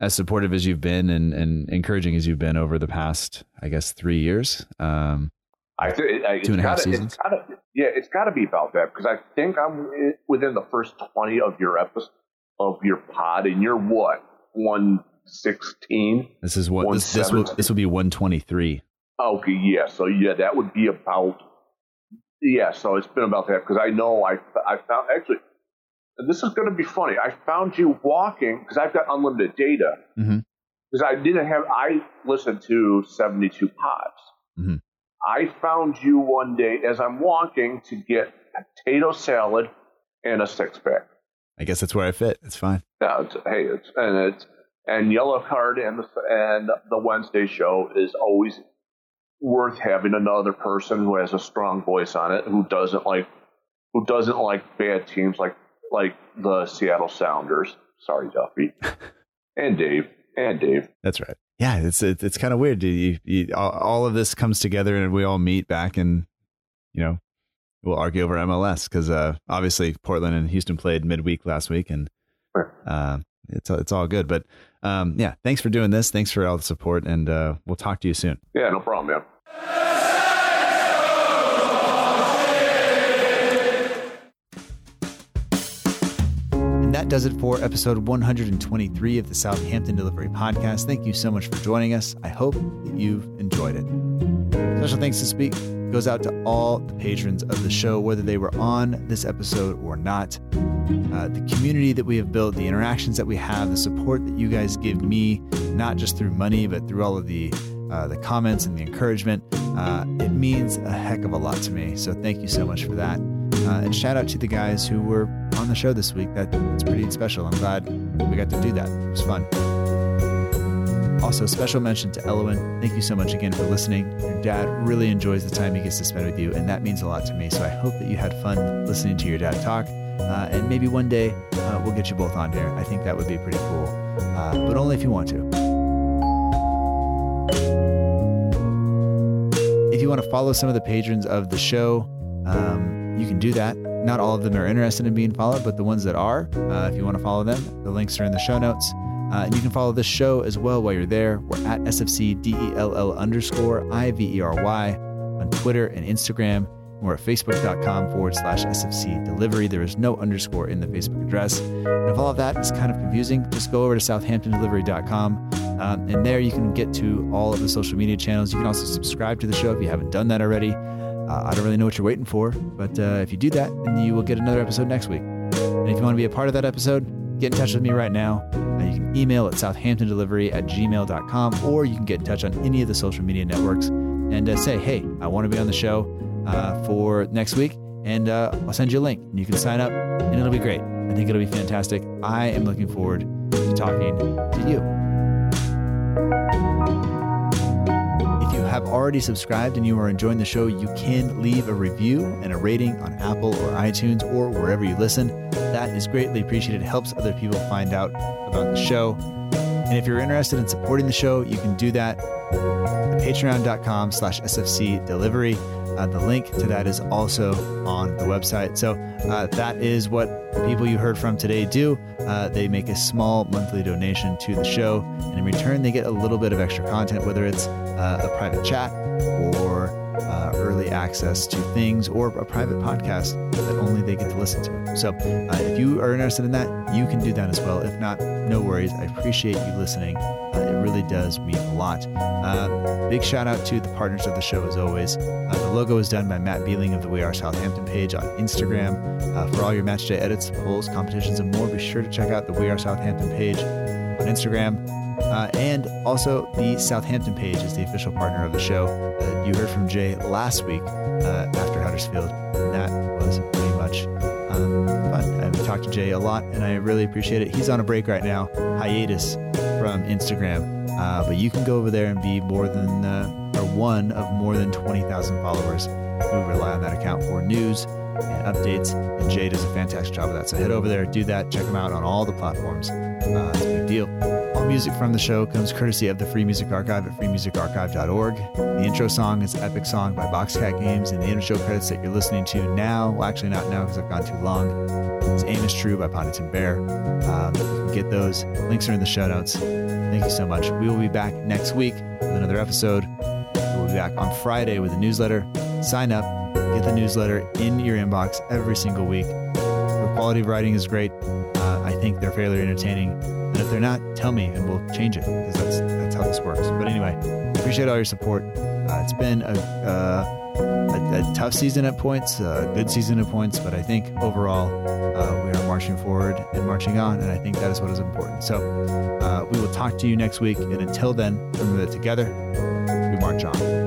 as supportive as you've been and, and encouraging as you've been over the past, I guess, three years. Um, I two and a half gotta, seasons. It's gotta, yeah, it's got to be about that because I think I'm within the first twenty of your episode of your pod, and you're what one sixteen. This is what this this will this will be one twenty three. Okay, yeah. So yeah, that would be about yeah. So it's been about that because I know I I found actually and this is going to be funny. I found you walking because I've got unlimited data. Because mm-hmm. I didn't have, I listened to 72 pods. Mm-hmm. I found you one day as I'm walking to get potato salad and a six pack. I guess that's where I fit. It's fine. Yeah, it's, hey, it's and it's and yellow card and the and the Wednesday show is always worth having another person who has a strong voice on it who doesn't like who doesn't like bad teams like like the Seattle Sounders. Sorry, Duffy, and Dave, and Dave. That's right. Yeah, it's it's, it's kind of weird. You, you, all of this comes together, and we all meet back, and you know, we'll argue over MLS because uh, obviously Portland and Houston played midweek last week, and uh, it's it's all good. But um, yeah, thanks for doing this. Thanks for all the support, and uh, we'll talk to you soon. Yeah, no problem, man. And that does it for episode 123 of the Southampton Delivery Podcast. Thank you so much for joining us. I hope that you've enjoyed it. Special thanks this week goes out to all the patrons of the show, whether they were on this episode or not. Uh, the community that we have built, the interactions that we have, the support that you guys give me, not just through money, but through all of the uh, the comments and the encouragement. Uh, it means a heck of a lot to me. So thank you so much for that. Uh, and shout out to the guys who were on the show this week. That, that's pretty special. I'm glad we got to do that. It was fun. Also, special mention to Elowen. Thank you so much again for listening. Your dad really enjoys the time he gets to spend with you, and that means a lot to me. So I hope that you had fun listening to your dad talk. Uh, and maybe one day uh, we'll get you both on here. I think that would be pretty cool, uh, but only if you want to. If you want to follow some of the patrons of the show, um, you can do that. Not all of them are interested in being followed, but the ones that are, uh, if you want to follow them, the links are in the show notes. Uh, and you can follow this show as well while you're there. We're at SFCDELL underscore IVERY on Twitter and Instagram. And We're at facebook.com forward slash SFC delivery. There is no underscore in the Facebook address. And if all of that is kind of confusing, just go over to southamptondelivery.com. Um, and there you can get to all of the social media channels. You can also subscribe to the show if you haven't done that already. Uh, I don't really know what you're waiting for, but uh, if you do that, then you will get another episode next week. And if you want to be a part of that episode, get in touch with me right now. Uh, you can email at southamptondelivery at gmail.com or you can get in touch on any of the social media networks and uh, say, hey, I want to be on the show uh, for next week. And uh, I'll send you a link and you can sign up and it'll be great. I think it'll be fantastic. I am looking forward to talking to you. If you have already subscribed and you are enjoying the show, you can leave a review and a rating on Apple or iTunes or wherever you listen. That is greatly appreciated. It helps other people find out about the show. And if you're interested in supporting the show, you can do that at patreon.com slash SFC delivery. Uh, the link to that is also on the website. So uh, that is what the people you heard from today do. Uh, they make a small monthly donation to the show, and in return, they get a little bit of extra content, whether it's uh, a private chat or uh, early access to things or a private podcast that only they get to listen to. So uh, if you are interested in that, you can do that as well. If not, no worries. I appreciate you listening. Uh, it really does mean a lot. Uh, big shout out to the partners of the show as always. Uh, the logo is done by Matt Beeling of the We Are Southampton page on Instagram. Uh, for all your matchday edits, polls, competitions, and more, be sure to check out the We Are Southampton page on Instagram. Uh, and also, the Southampton page is the official partner of the show. Uh, you heard from Jay last week uh, after Huddersfield, and that was fun. We talked to Jay a lot, and I really appreciate it. He's on a break right now, hiatus from Instagram, uh, but you can go over there and be more than, uh, or one of more than 20,000 followers who rely on that account for news and updates. And Jay does a fantastic job of that. So head over there, do that, check him out on all the platforms. Uh, it's a big deal. Music from the show comes courtesy of the Free Music Archive at freemusicarchive.org. The intro song is Epic Song by Boxcat Games, and the intro credits that you're listening to now, well, actually not now because I've gone too long, is Aim is True by Paddington Bear. Um, you can get those. Links are in the show notes. Thank you so much. We will be back next week with another episode. We'll be back on Friday with a newsletter. Sign up, get the newsletter in your inbox every single week. The quality of writing is great. Uh, I think they're fairly entertaining. If they're not, tell me and we'll change it because that's that's how this works. But anyway, appreciate all your support. Uh, it's been a, uh, a, a tough season at points, a good season at points, but I think overall uh, we are marching forward and marching on, and I think that is what is important. So uh, we will talk to you next week, and until then, remember that together we march on.